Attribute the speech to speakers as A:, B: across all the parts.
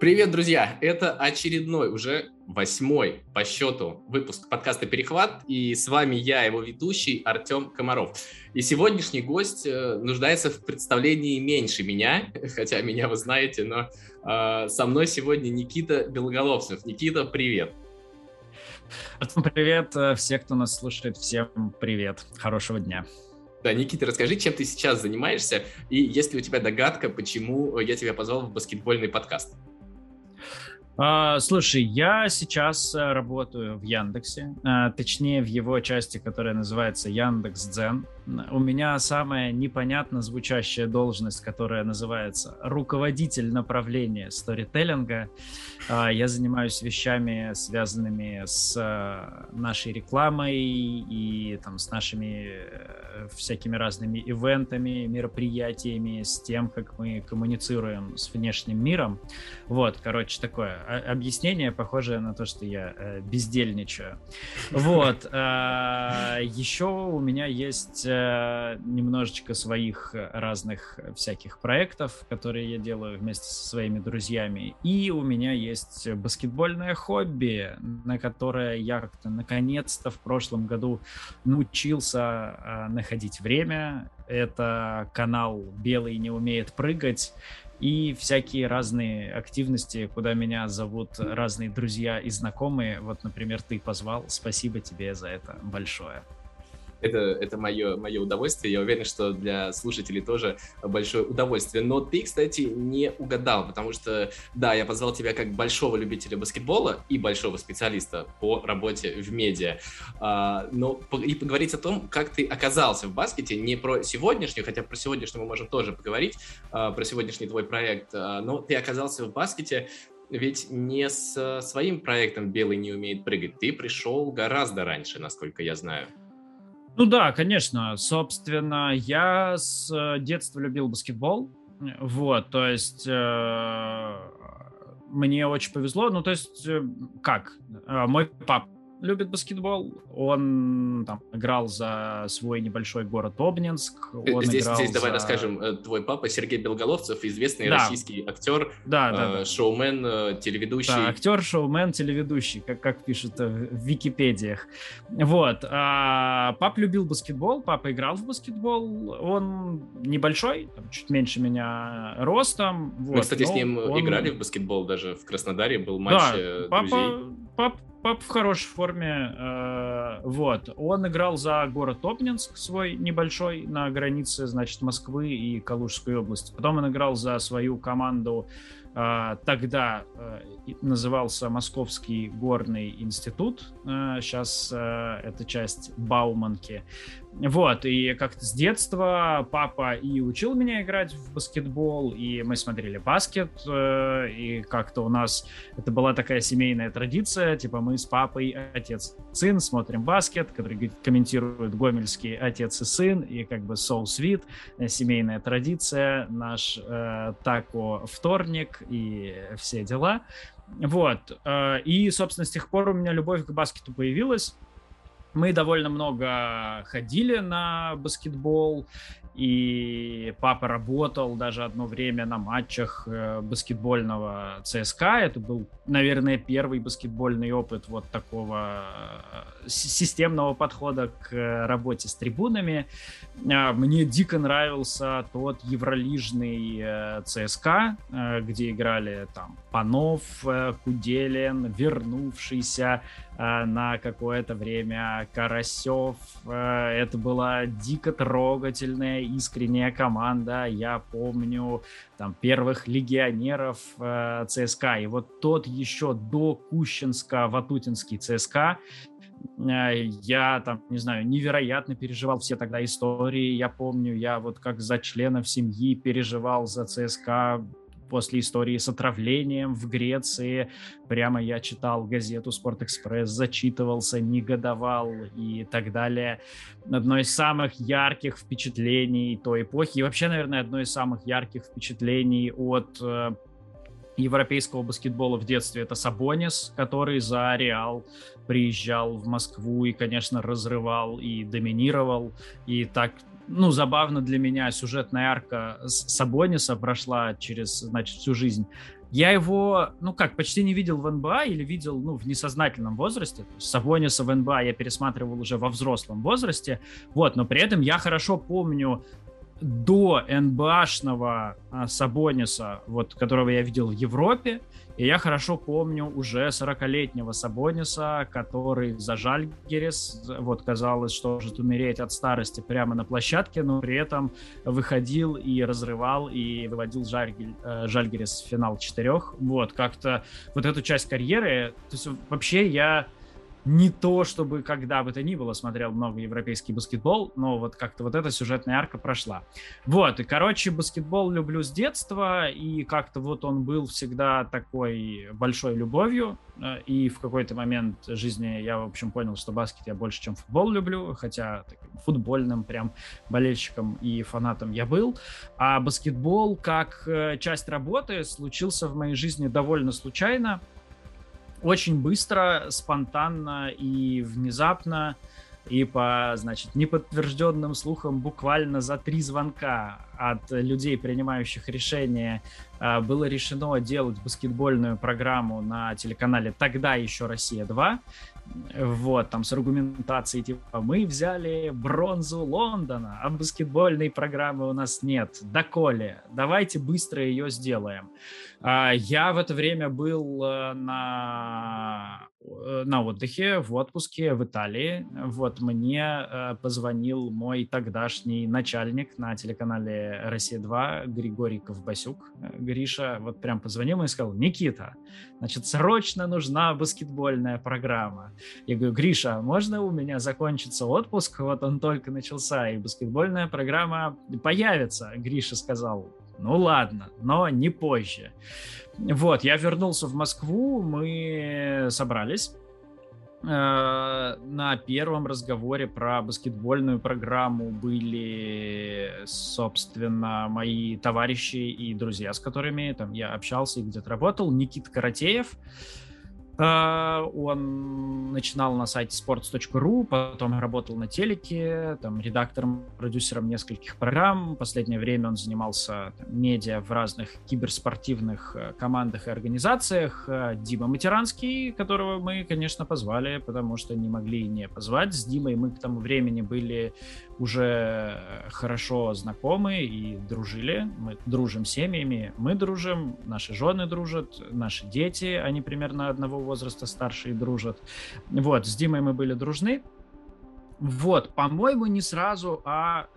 A: Привет, друзья! Это очередной, уже восьмой по счету выпуск подкаста «Перехват», и с вами я, его ведущий Артем Комаров. И сегодняшний гость э, нуждается в представлении меньше меня, хотя меня вы знаете, но э, со мной сегодня Никита Белоголовцев. Никита, привет!
B: Артем, привет! Э, все, кто нас слушает, всем привет! Хорошего дня!
A: Да, Никита, расскажи, чем ты сейчас занимаешься, и есть ли у тебя догадка, почему я тебя позвал в баскетбольный подкаст?
B: А, слушай, я сейчас э, работаю в Яндексе, а, точнее в его части, которая называется Яндекс Дзен. У меня самая непонятно звучащая должность, которая называется руководитель направления сторителлинга. А, я занимаюсь вещами, связанными с э, нашей рекламой и там, с нашими э, всякими разными ивентами, мероприятиями, с тем, как мы коммуницируем с внешним миром. Вот, короче, такое объяснение, похожее на то, что я э, бездельничаю. Вот. Еще у меня есть немножечко своих разных всяких проектов, которые я делаю вместе со своими друзьями. И у меня есть баскетбольное хобби, на которое я как-то наконец-то в прошлом году научился а, находить время. Это канал «Белый не умеет прыгать» и всякие разные активности, куда меня зовут разные друзья и знакомые. Вот, например, ты позвал. Спасибо тебе за это большое
A: это, это мое, мое удовольствие. Я уверен, что для слушателей тоже большое удовольствие. Но ты, кстати, не угадал, потому что, да, я позвал тебя как большого любителя баскетбола и большого специалиста по работе в медиа. А, но и поговорить о том, как ты оказался в баскете, не про сегодняшнюю, хотя про сегодняшнюю мы можем тоже поговорить, а, про сегодняшний твой проект, а, но ты оказался в баскете ведь не с своим проектом «Белый не умеет прыгать», ты пришел гораздо раньше, насколько я знаю.
B: Ну да, конечно. Собственно, я с э, детства любил баскетбол. Вот, то есть э, мне очень повезло. Ну, то есть, э, как? Мой папа любит баскетбол. Он там играл за свой небольшой город Обнинск.
A: Э, он здесь, здесь за... давай расскажем. Э, твой папа Сергей Белголовцев, известный да. российский актер,
B: да,
A: да, да. шоумен, телеведущий. Да,
B: актер, шоумен, телеведущий, как, как пишут в Википедиях. Вот. А, пап любил баскетбол, папа играл в баскетбол. Он небольшой, там, чуть меньше меня ростом.
A: Вот. Мы, кстати, с ним он... играли в баскетбол даже в Краснодаре, был матч да,
B: э, папа, друзей. Пап, пап в хорошей форме. Э, вот. Он играл за город Обнинск свой небольшой на границе, значит, Москвы и Калужской области. Потом он играл за свою команду э, тогда э, назывался Московский горный институт. Сейчас это часть Бауманки. Вот, и как-то с детства папа и учил меня играть в баскетбол, и мы смотрели баскет, э, и как-то у нас это была такая семейная традиция, типа мы с папой, отец, сын, смотрим баскет, который комментирует гомельский отец и сын, и как бы soul sweet, э, семейная традиция, наш э, тако вторник и все дела. Вот, э, и, собственно, с тех пор у меня любовь к баскету появилась, мы довольно много ходили на баскетбол, и папа работал даже одно время на матчах э, баскетбольного ЦСКА. Это был, наверное, первый баскетбольный опыт вот такого э, системного подхода к работе с трибунами. А, мне дико нравился тот евролижный э, ЦСКА, где играли там Панов, Куделин, вернувшийся на какое-то время Карасев. Это была дико трогательная искренняя команда. Я помню там первых легионеров э, ЦСКА. И вот тот еще до Кущинска-Ватутинский ЦСКА э, я там, не знаю, невероятно переживал все тогда истории. Я помню, я вот как за членов семьи переживал за ЦСКА после истории с отравлением в Греции. Прямо я читал газету «Спортэкспресс», зачитывался, негодовал и так далее. Одно из самых ярких впечатлений той эпохи, и вообще, наверное, одно из самых ярких впечатлений от э, европейского баскетбола в детстве это Сабонис, который за Реал приезжал в Москву и, конечно, разрывал и доминировал. И так ну, забавно для меня сюжетная арка Сабониса прошла через, значит, всю жизнь. Я его, ну как, почти не видел в НБА или видел, ну, в несознательном возрасте. Сабониса в НБА я пересматривал уже во взрослом возрасте. Вот, но при этом я хорошо помню до НБАшного а, Сабониса, вот, которого я видел в Европе, и я хорошо помню уже 40-летнего Сабониса, который за Жальгерес, вот казалось, что может умереть от старости прямо на площадке, но при этом выходил и разрывал, и выводил Жальгер, э, Жальгерес в финал четырех. Вот, как-то вот эту часть карьеры, то есть вообще я не то, чтобы когда бы то ни было смотрел много европейский баскетбол, но вот как-то вот эта сюжетная арка прошла. Вот, и, короче, баскетбол люблю с детства, и как-то вот он был всегда такой большой любовью, э, и в какой-то момент жизни я, в общем, понял, что баскет я больше, чем футбол люблю, хотя таким футбольным прям болельщиком и фанатом я был, а баскетбол как э, часть работы случился в моей жизни довольно случайно, очень быстро, спонтанно и внезапно, и по, значит, неподтвержденным слухам буквально за три звонка от людей, принимающих решения, а, было решено делать баскетбольную программу на телеканале «Тогда еще Россия-2», вот, там с аргументацией типа мы взяли бронзу Лондона, а баскетбольной программы у нас нет. Доколе? Давайте быстро ее сделаем. А, я в это время был э, на на отдыхе, в отпуске в Италии. Вот мне э, позвонил мой тогдашний начальник на телеканале «Россия-2» Григорий Ковбасюк. Э, Гриша вот прям позвонил и сказал, Никита, значит, срочно нужна баскетбольная программа. Я говорю, Гриша, можно у меня закончится отпуск? Вот он только начался, и баскетбольная программа появится. Гриша сказал, ну ладно, но не позже. Вот, я вернулся в Москву, мы собрались э, на первом разговоре про баскетбольную программу были, собственно, мои товарищи и друзья, с которыми там я общался и где-то работал. Никита Каратеев, он начинал на сайте sports.ru, потом работал на телеке, там, редактором, продюсером нескольких программ. В последнее время он занимался медиа в разных киберспортивных э, командах и организациях. Э, Дима Матеранский, которого мы, конечно, позвали, потому что не могли не позвать. С Димой мы к тому времени были уже хорошо знакомы и дружили. Мы дружим семьями, мы дружим, наши жены дружат, наши дети, они примерно одного возраста старше и дружат. Вот, с Димой мы были дружны. Вот, по-моему, не сразу, а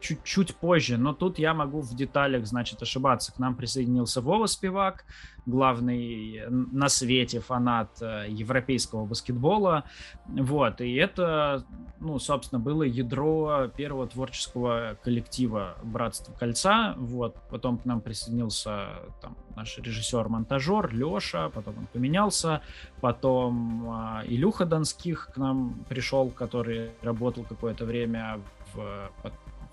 B: чуть-чуть позже, но тут я могу в деталях, значит, ошибаться. К нам присоединился Вова Спивак, главный на свете фанат э, европейского баскетбола. Вот, и это, ну, собственно, было ядро первого творческого коллектива «Братство кольца». Вот, потом к нам присоединился там, наш режиссер-монтажер Леша, потом он поменялся, потом э, Илюха Донских к нам пришел, который работал какое-то время в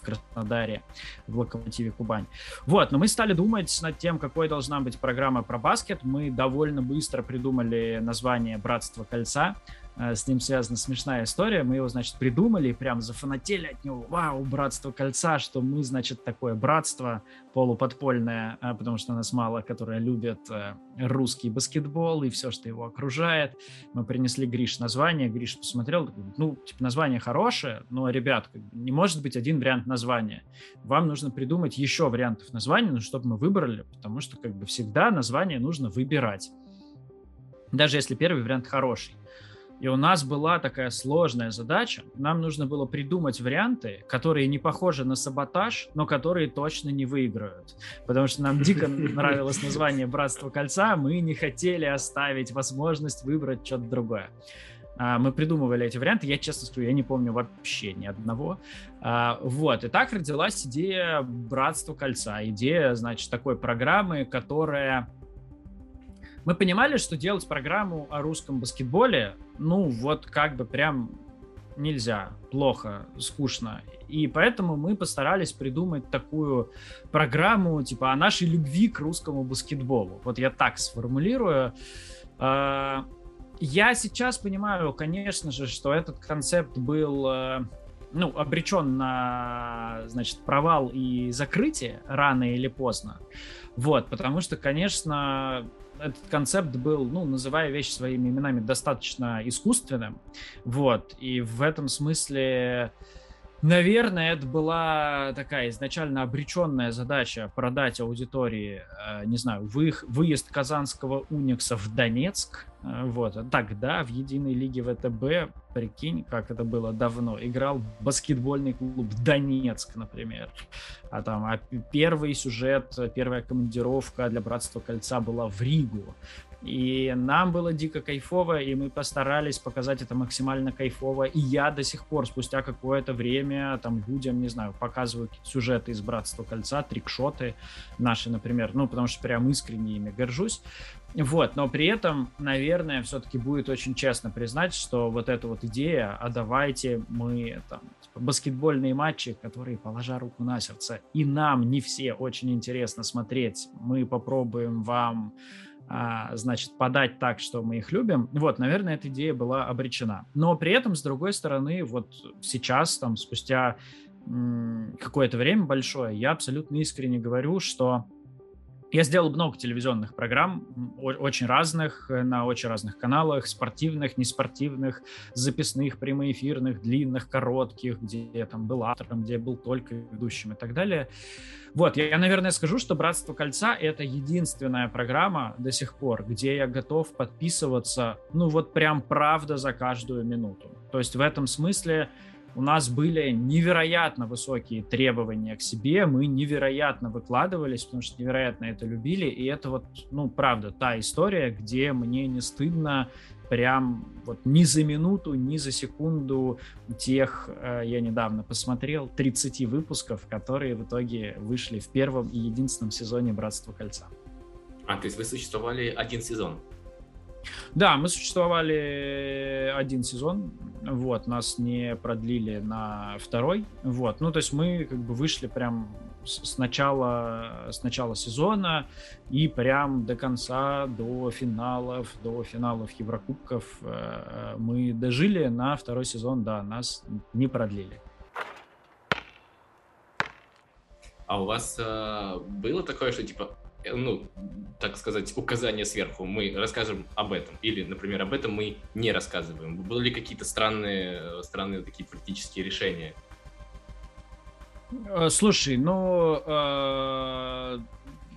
B: Краснодаре, в Локомотиве Кубань. Вот, но мы стали думать над тем, какой должна быть программа про баскет. Мы довольно быстро придумали название «Братство кольца». Э, с ним связана смешная история. Мы его, значит, придумали и прям зафанатели от него. Вау, братство кольца, что мы, значит, такое братство полуподпольное, э, потому что нас мало, которые любят э, русский баскетбол и все, что его окружает. Мы принесли Гриш название. Гриш посмотрел, ну, типа, название хорошее, но, ребят, не может быть один вариант названия. Вам нужно придумать еще вариантов названия, ну, чтобы мы выбрали, потому что, как бы, всегда название нужно выбирать. Даже если первый вариант хороший. И у нас была такая сложная задача. Нам нужно было придумать варианты, которые не похожи на саботаж, но которые точно не выиграют. Потому что нам дико нравилось название «Братство кольца», мы не хотели оставить возможность выбрать что-то другое. А, мы придумывали эти варианты, я честно скажу, я не помню вообще ни одного. А, вот, и так родилась идея «Братства кольца», идея, значит, такой программы, которая мы понимали, что делать программу о русском баскетболе, ну, вот как бы прям нельзя, плохо, скучно. И поэтому мы постарались придумать такую программу, типа, о нашей любви к русскому баскетболу. Вот я так сформулирую. А, я сейчас понимаю, конечно же, что этот концепт был э, ну, обречен на, значит, провал и закрытие рано или поздно. Вот, потому что, конечно, этот концепт был, ну, называя вещи своими именами, достаточно искусственным. Вот, и в этом смысле Наверное, это была такая изначально обреченная задача продать аудитории, э, не знаю, вы, выезд казанского Уникса в Донецк. Э, вот. Тогда в единой лиге ВТБ, прикинь, как это было давно, играл баскетбольный клуб Донецк, например. А там а первый сюжет, первая командировка для Братства Кольца была в Ригу. И нам было дико кайфово, и мы постарались показать это максимально кайфово. И я до сих пор, спустя какое-то время, там людям, не знаю, показываю сюжеты из Братства Кольца, трикшоты наши, например, ну, потому что прям искренне ими горжусь. Вот, но при этом, наверное, все-таки будет очень честно признать, что вот эта вот идея, а давайте мы там типа, баскетбольные матчи, которые, положа руку на сердце, и нам не все очень интересно смотреть, мы попробуем вам а, значит, подать так, что мы их любим. Вот, наверное, эта идея была обречена. Но при этом, с другой стороны, вот сейчас, там, спустя какое-то время большое, я абсолютно искренне говорю, что я сделал много телевизионных программ, очень разных, э, на очень разных каналах, спортивных, неспортивных, записных, прямоэфирных, длинных, коротких, где я там был автором, где я был только ведущим и так далее. Вот, я, я, наверное, скажу, что «Братство кольца» — это единственная программа до сих пор, где я готов подписываться, ну вот прям правда за каждую минуту. То есть в этом смысле у нас были невероятно высокие требования к себе, мы невероятно выкладывались, потому что невероятно это любили, и это вот, ну, правда, та история, где мне не стыдно прям вот ни за минуту, ни за секунду тех, э, я недавно посмотрел, 30 выпусков, которые в итоге вышли в первом и единственном сезоне «Братства кольца».
A: А, то есть вы существовали один сезон?
B: Да, мы существовали один сезон, вот, нас не продлили на второй, вот, ну, то есть мы как бы вышли прям с начала, с начала сезона и прям до конца, до финалов, до финалов Еврокубков э, мы дожили на второй сезон, да, нас не продлили.
A: А у вас э, было такое, что типа Э, ну, так сказать, указание сверху, мы расскажем об этом. Или, например, об этом мы не рассказываем. Были какие-то странные, странные такие политические решения?
B: Э, слушай, ну, э,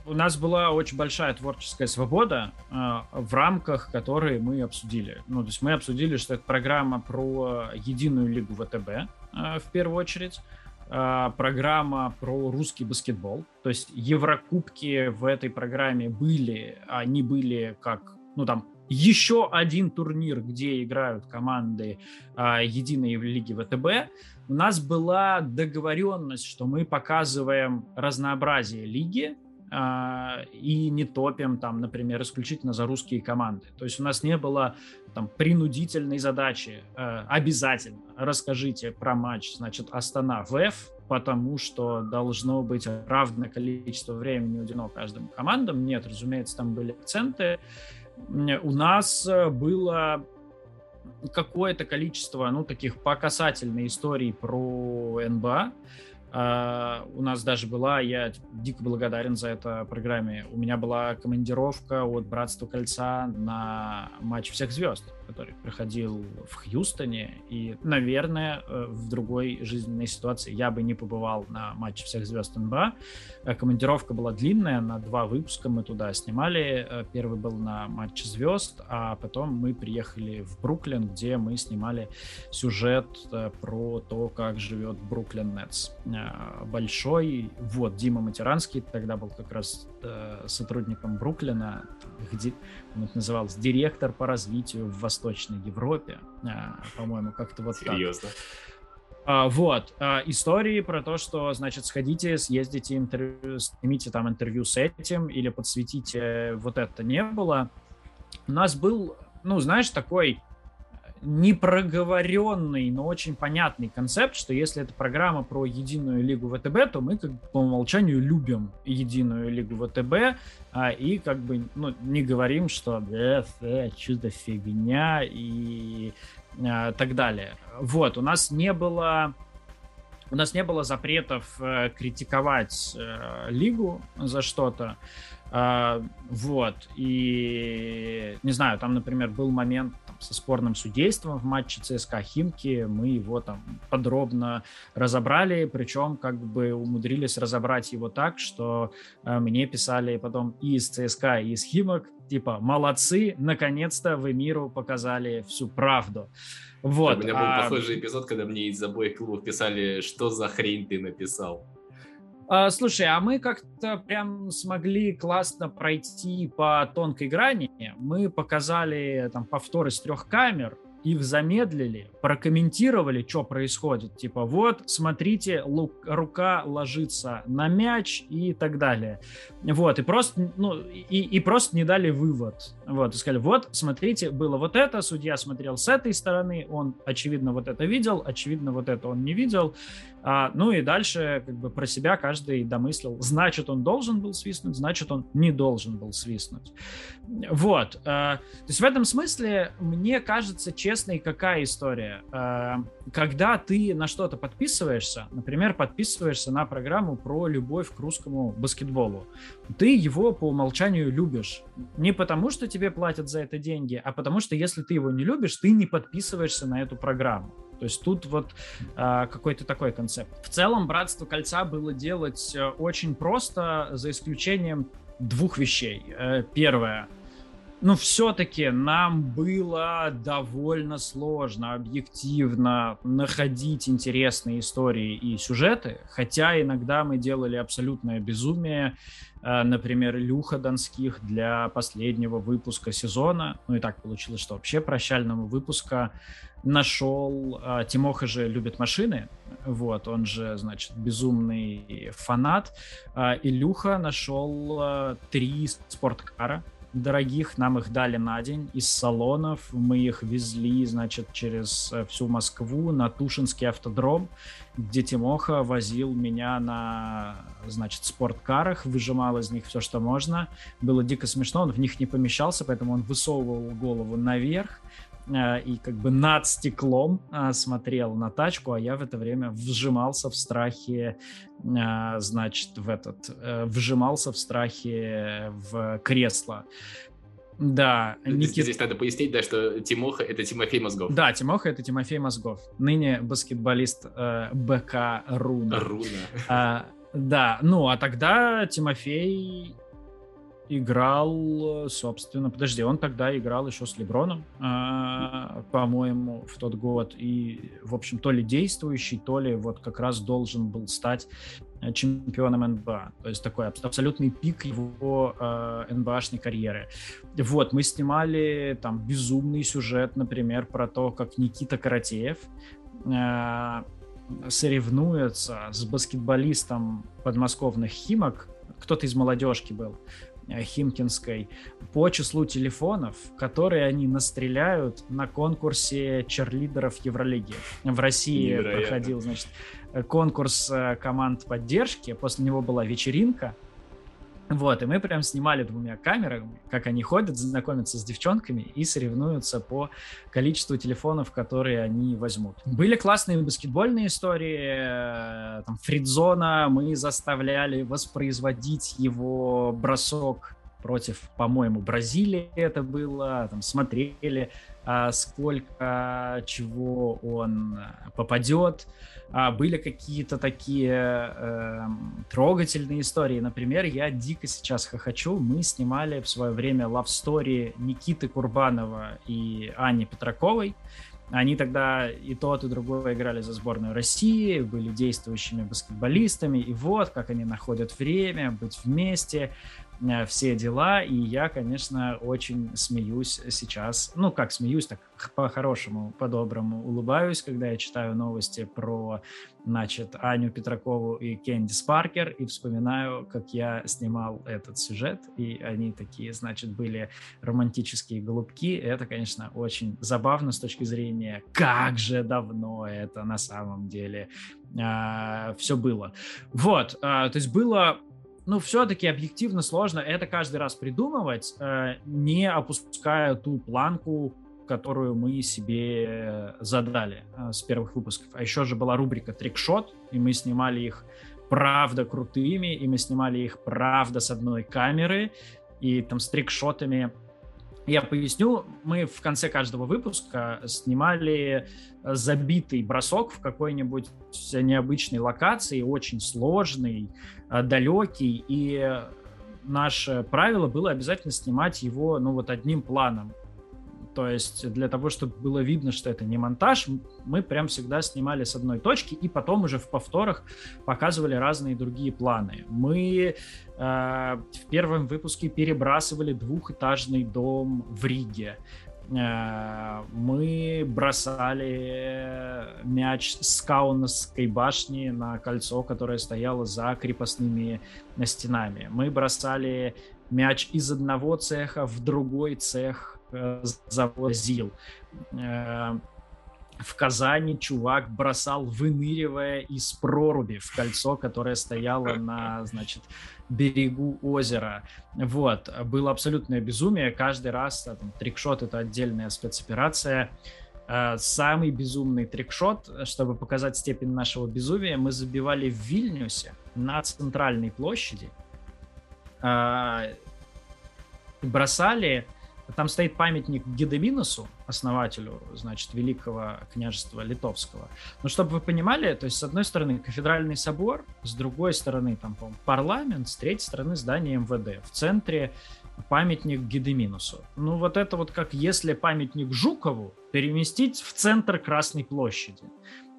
B: у нас была очень большая творческая свобода, э, в рамках которой мы обсудили. Ну, то есть мы обсудили, что это программа про единую лигу ВТБ, э, в первую очередь, э, программа про русский баскетбол. То есть Еврокубки в этой программе были, они были как, ну там, еще один турнир, где играют команды э, единой лиги ВТБ. У нас была договоренность, что мы показываем разнообразие лиги, и не топим там, например, исключительно за русские команды. То есть у нас не было там принудительной задачи э, обязательно расскажите про матч, значит, Астана ВФ, потому что должно быть равное количество времени уделено каждым командам. Нет, разумеется, там были акценты. У нас было какое-то количество, ну, таких по касательной истории про НБА, Uh, у нас даже была, я дико благодарен за это программе, у меня была командировка от Братства Кольца на матч всех звезд который проходил в Хьюстоне, и, наверное, э, в другой жизненной ситуации я бы не побывал на матче всех звезд НБА. Э, командировка была длинная, на два выпуска мы туда снимали. Э, первый был на матче звезд, а потом мы приехали в Бруклин, где мы снимали сюжет про то, как живет Бруклин Нетс. Большой, вот, Дима Матеранский тогда был как раз сотрудником Бруклина, где он это назывался директор по развитию в Восточной Европе, а, по-моему, как-то вот
A: Серьезно? так.
B: А, вот, а, истории про то, что, значит, сходите, съездите, интервью, снимите там интервью с этим или подсветите, вот это не было. У нас был, ну, знаешь, такой непроговоренный, но очень понятный концепт, что если это программа про единую лигу ВТБ, то мы как по умолчанию любим единую лигу ВТБ а, и как бы ну, не говорим, что э, э, чудо фигня и а, так далее. Вот, у нас не было у нас не было запретов э, критиковать э, лигу за что-то. Э, вот. И, не знаю, там, например, был момент со спорным судейством в матче ЦСКА Химки. Мы его там подробно разобрали, причем как бы умудрились разобрать его так, что э, мне писали потом и из ЦСКА, и из Химок, типа, молодцы, наконец-то вы миру показали всю правду. Вот.
A: У меня был а... похожий эпизод, когда мне из обоих клубов писали, что за хрень ты написал.
B: А, слушай, а мы как-то прям смогли классно пройти по тонкой грани. Мы показали там повторы с трех камер, их замедлили, прокомментировали, что происходит. Типа, вот, смотрите, рука ложится на мяч и так далее. Вот, и просто, ну, и, и просто не дали вывод. Вот, и сказали, вот, смотрите, было вот это, судья смотрел с этой стороны, он, очевидно, вот это видел, очевидно, вот это он не видел. А, ну и дальше, как бы, про себя каждый домыслил. Значит, он должен был свистнуть, значит, он не должен был свистнуть. Вот. А, то есть в этом смысле, мне кажется, честной какая история? А, когда ты на что-то подписываешься, например, подписываешься на программу про любовь к русскому баскетболу, ты его по умолчанию любишь. Не потому, что тебе платят за это деньги, а потому что если ты его не любишь, ты не подписываешься на эту программу. То есть тут вот э, какой-то такой концепт. В целом «Братство кольца» было делать э, очень просто, за исключением двух вещей. Э, первое — ну, все-таки нам было довольно сложно объективно находить интересные истории и сюжеты, хотя иногда мы делали абсолютное безумие, э, например, Люха Донских для последнего выпуска сезона, ну и так получилось, что вообще прощального выпуска нашел, э, Тимоха же любит машины, вот, он же, значит, безумный фанат, э, Илюха нашел три спорткара, дорогих, нам их дали на день из салонов, мы их везли, значит, через э, всю Москву на Тушинский автодром, где Тимоха возил меня на, значит, спорткарах, выжимал из них все, что можно. Было дико смешно, он в них не помещался, поэтому он высовывал голову наверх, и как бы над стеклом э, смотрел на тачку, а я в это время вжимался в страхе, э, значит, в этот, вжимался в страхе в кресло. Да,
A: Никит... Здесь надо пояснить, да, что Тимоха — это Тимофей Мозгов.
B: Да, Тимоха — это Тимофей Мозгов. Ныне баскетболист э, БК Руна.
A: Руна.
B: А, да, ну, а тогда Тимофей играл, собственно, подожди, он тогда играл еще с Леброном, э, по-моему, в тот год, и, в общем, то ли действующий, то ли вот как раз должен был стать чемпионом НБА. То есть такой абсолютный пик его э, НБАшной карьеры. Вот, мы снимали там безумный сюжет, например, про то, как Никита Каратеев э, соревнуется с баскетболистом подмосковных Химок, кто-то из молодежки был, Э, Химкинской по числу телефонов, которые они настреляют на конкурсе черлидеров Евролиги. В России Невероятно. проходил, значит, конкурс э, команд поддержки, после него была вечеринка, вот, и мы прям снимали двумя камерами, как они ходят, знакомятся с девчонками и соревнуются по количеству телефонов, которые они возьмут. Были классные баскетбольные истории, э, там, Фридзона мы заставляли воспроизводить его бросок против, по-моему, Бразилии это было, там смотрели, а, сколько чего он попадет. А, были какие-то такие э, трогательные истории. Например, я дико сейчас хохочу. Мы снимали в свое время Love Story Никиты Курбанова и Ани Петраковой. Они тогда и тот, и другой играли за сборную России, были действующими баскетболистами, и вот как они находят время быть вместе, все дела, и я, конечно, очень смеюсь сейчас, ну, как смеюсь, так по-хорошему, по-доброму улыбаюсь, когда я читаю новости про, значит, Аню Петракову и Кенди Спаркер, и вспоминаю, как я снимал этот сюжет, и они такие, значит, были романтические голубки, это, конечно, очень забавно с точки зрения, как же давно это на самом деле а, все было. Вот, а, то есть было ну, все-таки объективно сложно это каждый раз придумывать, э, не опуская ту планку, которую мы себе задали э, с первых выпусков. А еще же была рубрика «Трикшот», и мы снимали их правда крутыми, и мы снимали их правда с одной камеры, и там с трикшотами я поясню, мы в конце каждого выпуска снимали забитый бросок в какой-нибудь необычной локации, очень сложный, э, далекий, и наше правило было обязательно снимать его, ну, вот одним планом. То есть для того, чтобы было видно, что это не монтаж, мы прям всегда снимали с одной точки и потом уже в повторах показывали разные другие планы. Мы э, в первом выпуске перебрасывали двухэтажный дом в Риге. Э, мы бросали мяч с Каунасской башни на кольцо, которое стояло за крепостными стенами. Мы бросали мяч из одного цеха в другой цех завод ЗИЛ. Э, в Казани чувак бросал, выныривая из проруби в кольцо, которое стояло на, значит, берегу озера. Вот. Было абсолютное безумие. Каждый раз там, трикшот — это отдельная спецоперация. Э, самый безумный трикшот, чтобы показать степень нашего безумия, мы забивали в Вильнюсе на центральной площади. Бросали там стоит памятник Гедеминусу, основателю, значит, Великого княжества Литовского. Но чтобы вы понимали, то есть с одной стороны кафедральный собор, с другой стороны там, по парламент, с третьей стороны здание МВД. В центре памятник Гедеминусу. Ну вот это вот как если памятник Жукову переместить в центр Красной площади.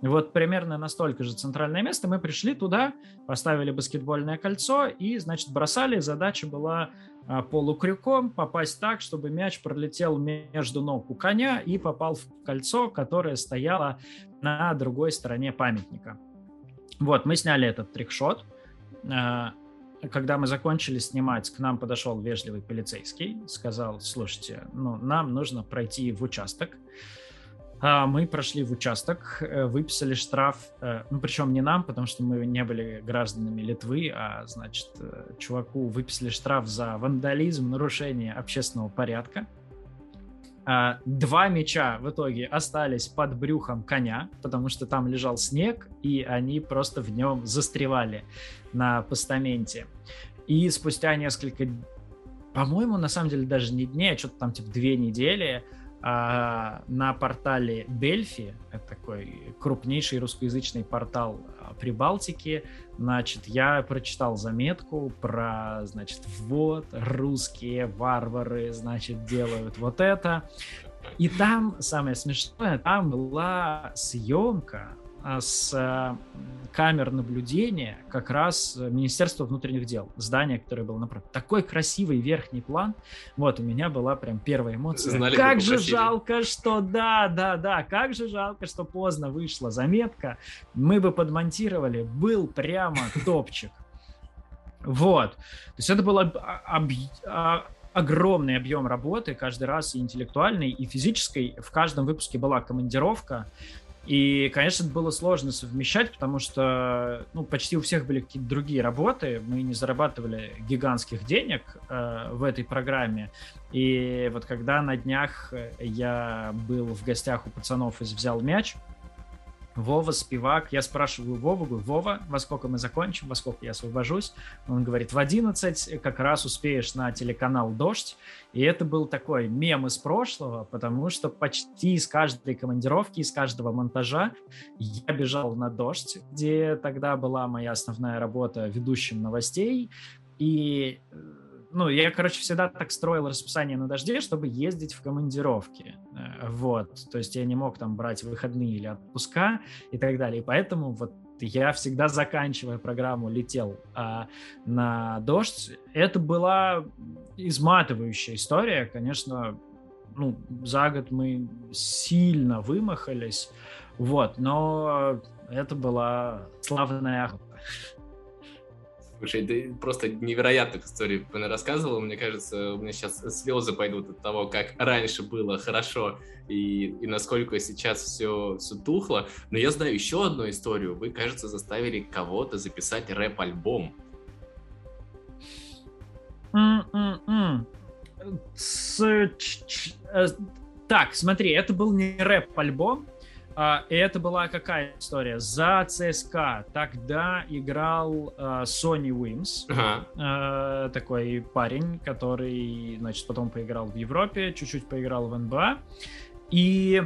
B: Вот примерно настолько же центральное место. Мы пришли туда, поставили баскетбольное кольцо и, значит, бросали. Задача была а, полукрюком попасть так, чтобы мяч пролетел между ног у коня и попал в кольцо, которое стояло на другой стороне памятника. Вот, мы сняли этот трикшот. А, когда мы закончили снимать, к нам подошел вежливый полицейский, сказал, слушайте, ну, нам нужно пройти в участок. А, мы прошли в участок, э, выписали штраф, э, ну причем не нам, потому что мы не были гражданами Литвы, а значит э, чуваку выписали штраф за вандализм, нарушение общественного порядка. А, два мяча в итоге остались под брюхом коня, потому что там лежал снег, и они просто в нем застревали на постаменте. И спустя несколько, по-моему, на самом деле даже не дней, а что-то там типа две недели, а, на портале Дельфи, это такой крупнейший русскоязычный портал а, Прибалтики, значит, я прочитал заметку про, значит, вот русские варвары, значит, делают вот это. И там, самое смешное, там была съемка с а, камер наблюдения как раз Министерства внутренних дел, здание, которое было напротив. Такой красивый верхний план. Вот, у меня была прям первая эмоция. Знали, как же жалко, что да, да, да, как же жалко, что поздно вышла заметка. Мы бы подмонтировали, был прямо топчик. Вот. То есть это был об, об, об, огромный объем работы каждый раз и интеллектуальной, и физической. В каждом выпуске была командировка. И, конечно, было сложно совмещать, потому что ну, почти у всех были какие-то другие работы. Мы не зарабатывали гигантских денег э, в этой программе. И вот когда на днях я был в гостях у пацанов из «Взял мяч», Вова, Спивак. Я спрашиваю Вову, говорю, Вова, во сколько мы закончим, во сколько я освобожусь? Он говорит, в 11 как раз успеешь на телеканал «Дождь». И это был такой мем из прошлого, потому что почти из каждой командировки, из каждого монтажа я бежал на «Дождь», где тогда была моя основная работа ведущим новостей. И э, ну, я, короче, всегда так строил расписание на дожде, чтобы ездить в командировки. Э, вот. То есть я не мог там брать выходные или отпуска и так далее. И поэтому вот я всегда, заканчивая программу, летел а, на дождь. Это была изматывающая история. Конечно, ну, за год мы сильно вымахались. Вот, но это была славная охота.
A: Слушай, ты просто невероятных историй рассказывал. Мне кажется, у меня сейчас слезы пойдут от того, как раньше было хорошо и, и насколько сейчас все, все тухло. Но я знаю еще одну историю. Вы, кажется, заставили кого-то записать рэп-альбом.
B: Ч, ч, э, так, смотри, это был не рэп-альбом, а, и это была какая история? За ЦСКА тогда играл а, Сони Уимс, ага. а, такой парень, который, значит, потом поиграл в Европе, чуть-чуть поиграл в НБА. И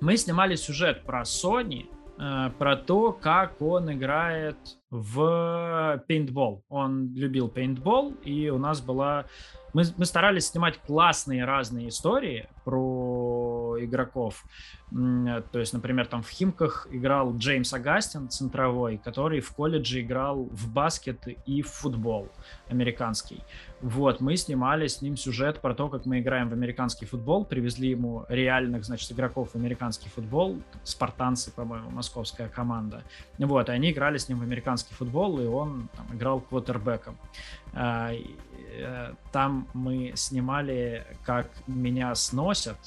B: мы снимали сюжет про Сони, а, про то, как он играет в пейнтбол. Он любил пейнтбол, и у нас была... Мы, мы старались снимать классные разные истории про игроков. То есть, например, там в Химках играл Джеймс Агастин, центровой, который в колледже играл в баскет и в футбол американский. Вот, мы снимали с ним сюжет про то, как мы играем в американский футбол, привезли ему реальных, значит, игроков в американский футбол, спартанцы, по-моему, московская команда. Вот, и они играли с ним в американский футбол, и он там, играл квотербеком. А, э, там мы снимали, как меня сносят,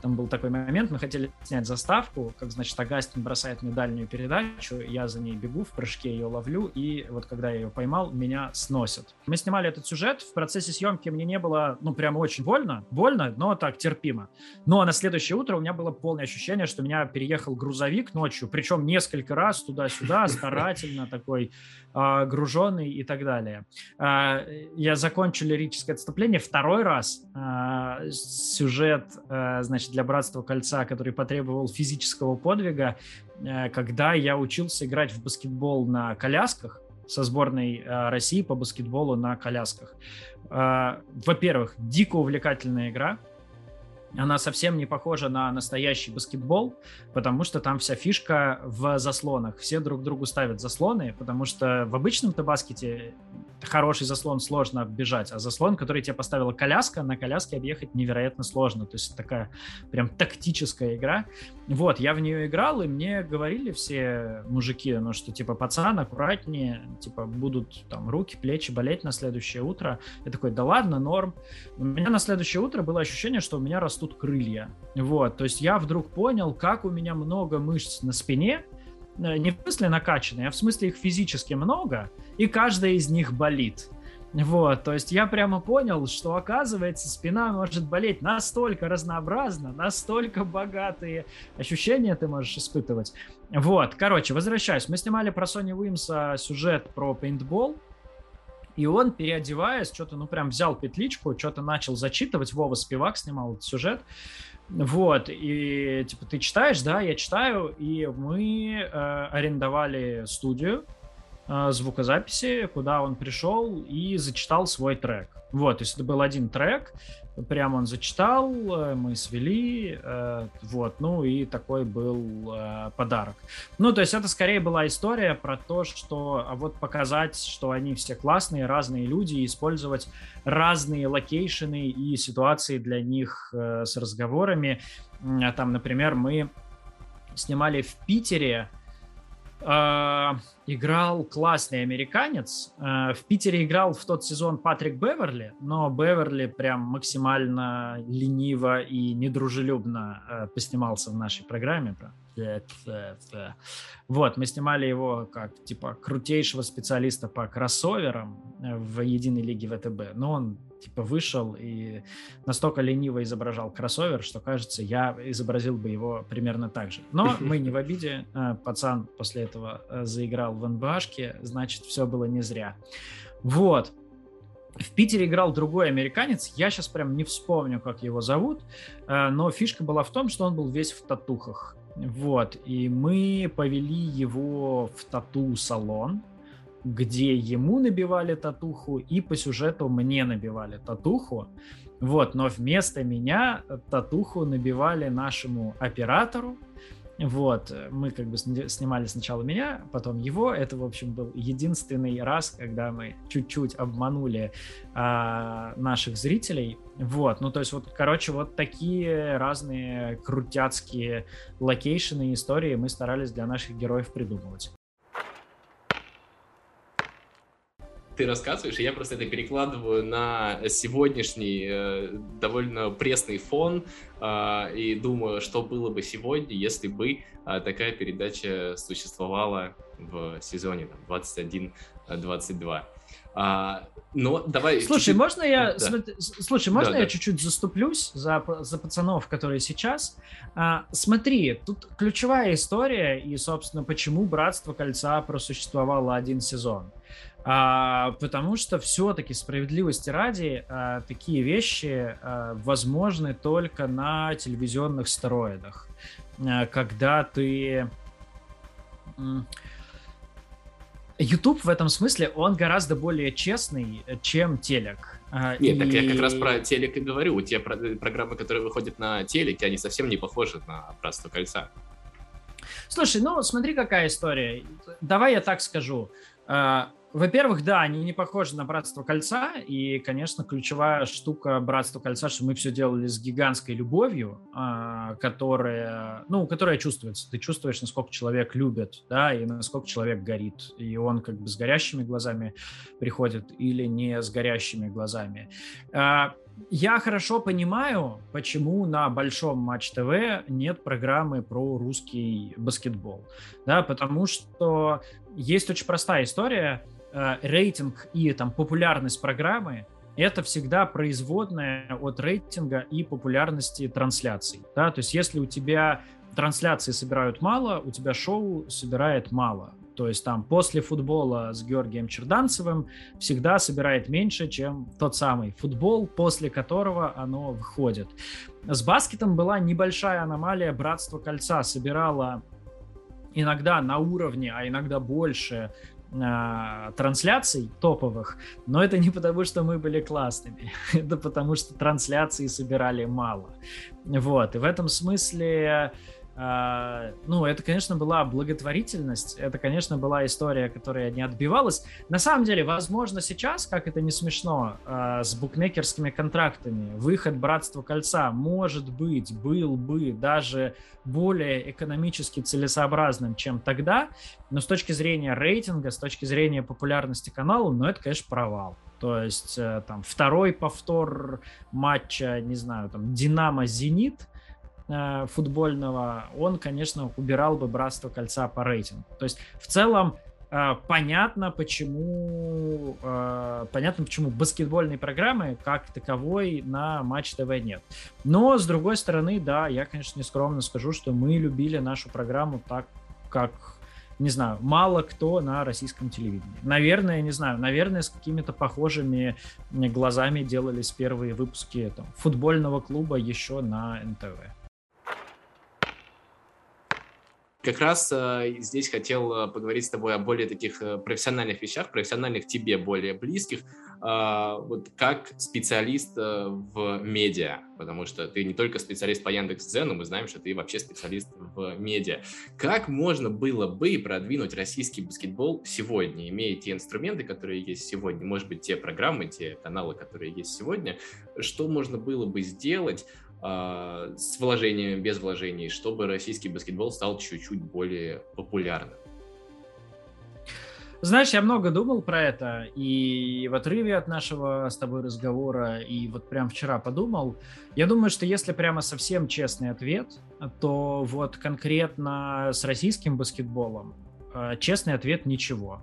B: там был такой момент, мы хотели снять заставку, как, значит, Агастин бросает мне дальнюю передачу, я за ней бегу, в прыжке ее ловлю, и вот когда я ее поймал, меня сносят. Мы снимали этот сюжет, в процессе съемки мне не было, ну, прямо очень больно, больно, но так, терпимо. Но на следующее утро у меня было полное ощущение, что меня переехал грузовик ночью, причем несколько раз туда-сюда, старательно такой, а, груженный и так далее. А, я закончу лирическое отступление. Второй раз а, сюжет, значит, для Братства Кольца, который потребовал физического подвига, когда я учился играть в баскетбол на колясках, со сборной России по баскетболу на колясках. Во-первых, дико увлекательная игра она совсем не похожа на настоящий баскетбол, потому что там вся фишка в заслонах. Все друг другу ставят заслоны, потому что в обычном-то баскете хороший заслон сложно оббежать, а заслон, который тебе поставила коляска, на коляске объехать невероятно сложно. То есть такая прям тактическая игра. Вот, я в нее играл, и мне говорили все мужики, ну что типа, пацан, аккуратнее, типа, будут там руки, плечи болеть на следующее утро. Я такой, да ладно, норм. У меня на следующее утро было ощущение, что у меня растут крылья. Вот, то есть я вдруг понял, как у меня много мышц на спине, Э, не в смысле накачанные, а в смысле их физически много, и каждая из них болит. Вот, то есть я прямо понял, что оказывается спина может болеть настолько разнообразно, настолько богатые ощущения ты можешь испытывать. Вот, короче, возвращаюсь. Мы снимали про Сони Уимса сюжет про пейнтбол, и он, переодеваясь, что-то, ну, прям взял петличку, что-то начал зачитывать. Вова Спивак снимал этот сюжет. Вот, и типа ты читаешь, да, я читаю, и мы э, арендовали студию звукозаписи, куда он пришел и зачитал свой трек. Вот, то есть это был один трек, прямо он зачитал, э, мы свели, э, вот, ну и такой был э, подарок. Ну, то есть это скорее была история про то, что, а вот показать, что они все классные, разные люди, и использовать разные locations ы и ситуации для них с разговорами. Там, например, мы снимали в Питере, э, играл классный американец. Э, в Питере играл в тот сезон Патрик Беверли, но Беверли прям максимально лениво и недружелюбно э, поснимался в нашей программе. Вот, мы снимали его как, типа, крутейшего специалиста по кроссоверам в единой лиге ВТБ, но он типа вышел и настолько лениво изображал кроссовер, что кажется, я изобразил бы его примерно так же. Но мы не в обиде, э, пацан после этого э, заиграл в НБАшке, значит, все было не зря. Вот. В Питере играл другой американец, я сейчас прям не вспомню, как его зовут, э, но фишка была в том, что он был весь в татухах. Вот, и мы повели его в тату-салон, где ему набивали татуху, и по сюжету мне набивали татуху. Вот, но вместо меня татуху набивали нашему оператору. Вот, мы как бы снимали сначала меня, потом его. Это, в общем, был единственный раз, когда мы чуть-чуть обманули а, наших зрителей. Вот, ну то есть вот, короче, вот такие разные крутяцкие locations ы и истории мы старались для наших героев придумывать.
A: Ты рассказываешь, и я просто это перекладываю на сегодняшний э, довольно пресный фон э, и думаю, что было бы сегодня, если бы э, такая передача существовала в сезоне там, 21-22. А, но давай...
B: Слушай, чуть-чуть... можно я... Да. Смотри, слушай, можно да, я да. чуть-чуть заступлюсь за, за пацанов, которые сейчас? А, смотри, тут ключевая история, и, собственно, почему Братство Кольца просуществовало один сезон. А, потому что все-таки справедливости ради а, такие вещи а, возможны только на телевизионных стероидах. А, когда ты YouTube в этом смысле, он гораздо более честный, чем телек.
A: А, Нет, и... так я как раз про телек и говорю. Те программы, которые выходят на телеке, они совсем не похожи на «Братство кольца».
B: Слушай, ну смотри, какая история. Давай я так скажу. Во-первых, да, они не похожи на Братство Кольца, и, конечно, ключевая штука Братства Кольца, что мы все делали с гигантской любовью, а, которая, ну, которая чувствуется. Ты чувствуешь, насколько человек любит, да, и насколько человек горит, и он как бы с горящими глазами приходит или не с горящими глазами. А, я хорошо понимаю, почему на большом Матч ТВ нет программы про русский баскетбол, да, потому что есть очень простая история – рейтинг и там популярность программы это всегда производная от рейтинга и популярности трансляций. Да? То есть если у тебя трансляции собирают мало, у тебя шоу собирает мало. То есть там после футбола с Георгием Черданцевым всегда собирает меньше, чем тот самый футбол, после которого оно выходит. С баскетом была небольшая аномалия. Братство кольца собирало иногда на уровне, а иногда больше э, трансляций топовых, но это не потому, что мы были классными, это потому, что трансляции собирали мало. Вот, и в этом смысле Uh, ну, это, конечно, была благотворительность, это, конечно, была история, которая не отбивалась. На самом деле, возможно, сейчас, как это не смешно, uh, с букмекерскими контрактами, выход Братства Кольца, может быть, был бы даже более экономически целесообразным, чем тогда, но с точки зрения рейтинга, с точки зрения популярности канала, ну, это, конечно, провал. То есть, э, там, второй повтор матча, не знаю, там, Динамо-Зенит – э, футбольного, он, конечно, убирал бы Братство Кольца по рейтингу. То есть в целом э, понятно, почему э, понятно, почему баскетбольной программы как таковой на Матч ТВ нет. Но с другой стороны, да, я, конечно, нескромно скажу, что мы любили нашу программу так, как не знаю, мало кто на российском телевидении. Наверное, не знаю, наверное, с какими-то похожими глазами делались первые выпуски там, футбольного клуба еще на НТВ.
A: Как раз э, здесь хотел э, поговорить с тобой о более таких э, профессиональных вещах, профессиональных тебе более близких, э, вот как специалист в медиа, потому что ты не только специалист по Яндекс.Дзену, мы знаем, что ты вообще специалист в медиа. Как можно было бы продвинуть российский баскетбол сегодня, имея те инструменты, которые есть сегодня, может быть, те программы, те каналы, которые есть сегодня, что можно было бы сделать, а, с вложениями, без вложений, чтобы российский баскетбол стал чуть-чуть более популярным?
B: Знаешь, я много думал про это, и в отрыве от нашего с тобой разговора, и вот прям вчера подумал. Я думаю, что если прямо совсем честный ответ, то вот конкретно с российским баскетболом а, честный ответ – ничего.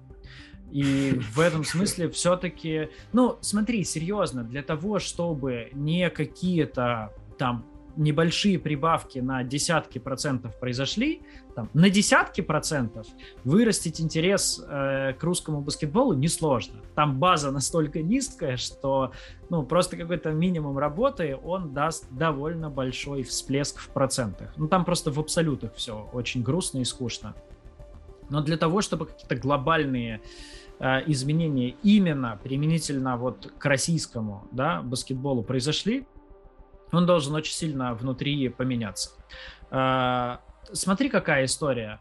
B: И в этом смысле все-таки, ну, смотри, серьезно, для того, чтобы не какие-то там небольшие прибавки на десятки процентов произошли, там, на десятки процентов вырастить интерес э, к русскому баскетболу несложно. Там база настолько низкая, что ну, просто какой-то минимум работы, он даст довольно большой всплеск в процентах. Ну, там просто в абсолютах все очень грустно и скучно. Но для того, чтобы какие-то глобальные э, изменения именно применительно вот к российскому да, баскетболу произошли, он должен очень сильно внутри поменяться. А, смотри, какая история.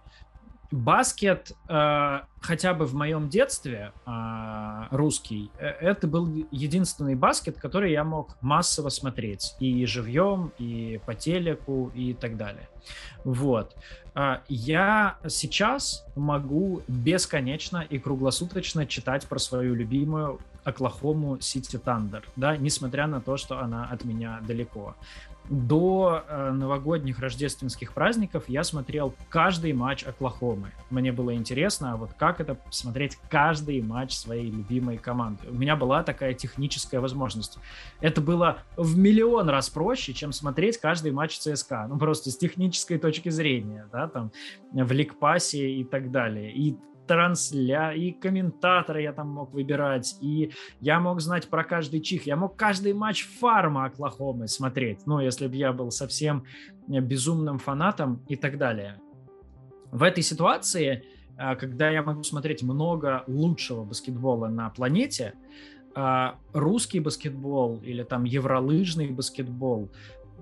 B: Баскет, э, хотя бы в моем детстве, э, русский, э, это был единственный баскет, который я мог массово смотреть. И живьем, и по телеку, и так далее. Вот. Я сейчас могу бесконечно и круглосуточно читать про свою любимую Оклахому Сити Тандер, да, несмотря на то, что она от меня далеко. до э, новогодних рождественских праздников я смотрел каждый матч Оклахомы. Мне было интересно, а вот как это смотреть каждый матч своей любимой команды. У меня была такая техническая возможность. Это было в миллион раз проще, чем смотреть каждый матч ЦСКА. Ну, просто с технической точки зрения, да, там, в League Pass е и так далее. И трансля, и комментатора я там мог выбирать, и я мог знать про каждый чих, я мог каждый матч фарма Оклахомы смотреть, ну, если бы я был совсем безумным фанатом и так далее. В этой ситуации, э, когда я могу смотреть много лучшего баскетбола на планете, э, русский баскетбол или там евролыжный баскетбол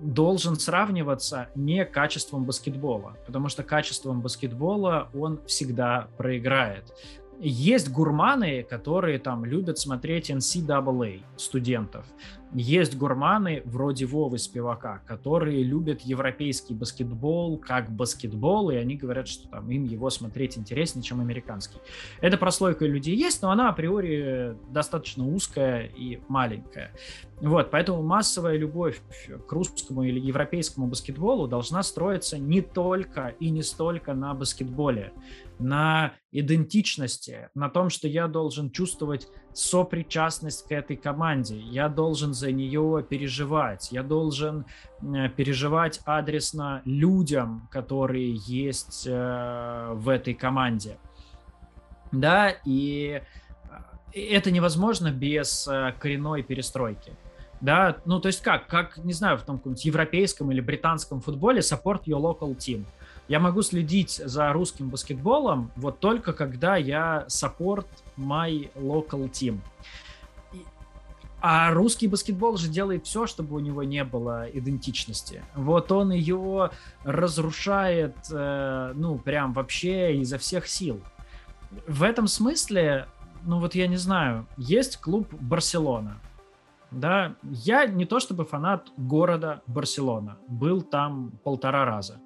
B: должен сравниваться не качеством баскетбола, потому что качеством баскетбола он всегда проиграет. Есть гурманы, которые там любят смотреть NCAA студентов. Есть гурманы вроде Вовы Спивака, которые любят европейский баскетбол как баскетбол, и они говорят, что там им его смотреть интереснее, чем американский. Эта прослойка людей есть, но она априори достаточно узкая и маленькая. Вот, поэтому массовая любовь к русскому или европейскому баскетболу должна строиться не только и не столько на баскетболе, на идентичности, на том, что я должен чувствовать сопричастность к этой команде, я должен за нее переживать, я должен э, переживать адресно людям, которые есть э, в этой команде. Да, и э, это невозможно без коренной перестройки. Да, ну то есть как, как, не знаю, в том каком-нибудь европейском или британском футболе support your local team – я могу следить за русским баскетболом вот только когда я support my local team. А русский баскетбол же делает все, чтобы у него не было идентичности. Вот он ее разрушает, э, ну, прям вообще изо всех сил. В этом смысле, ну вот я не знаю, есть клуб Барселона. Да, я не то чтобы фанат города Барселона, был там полтора раза.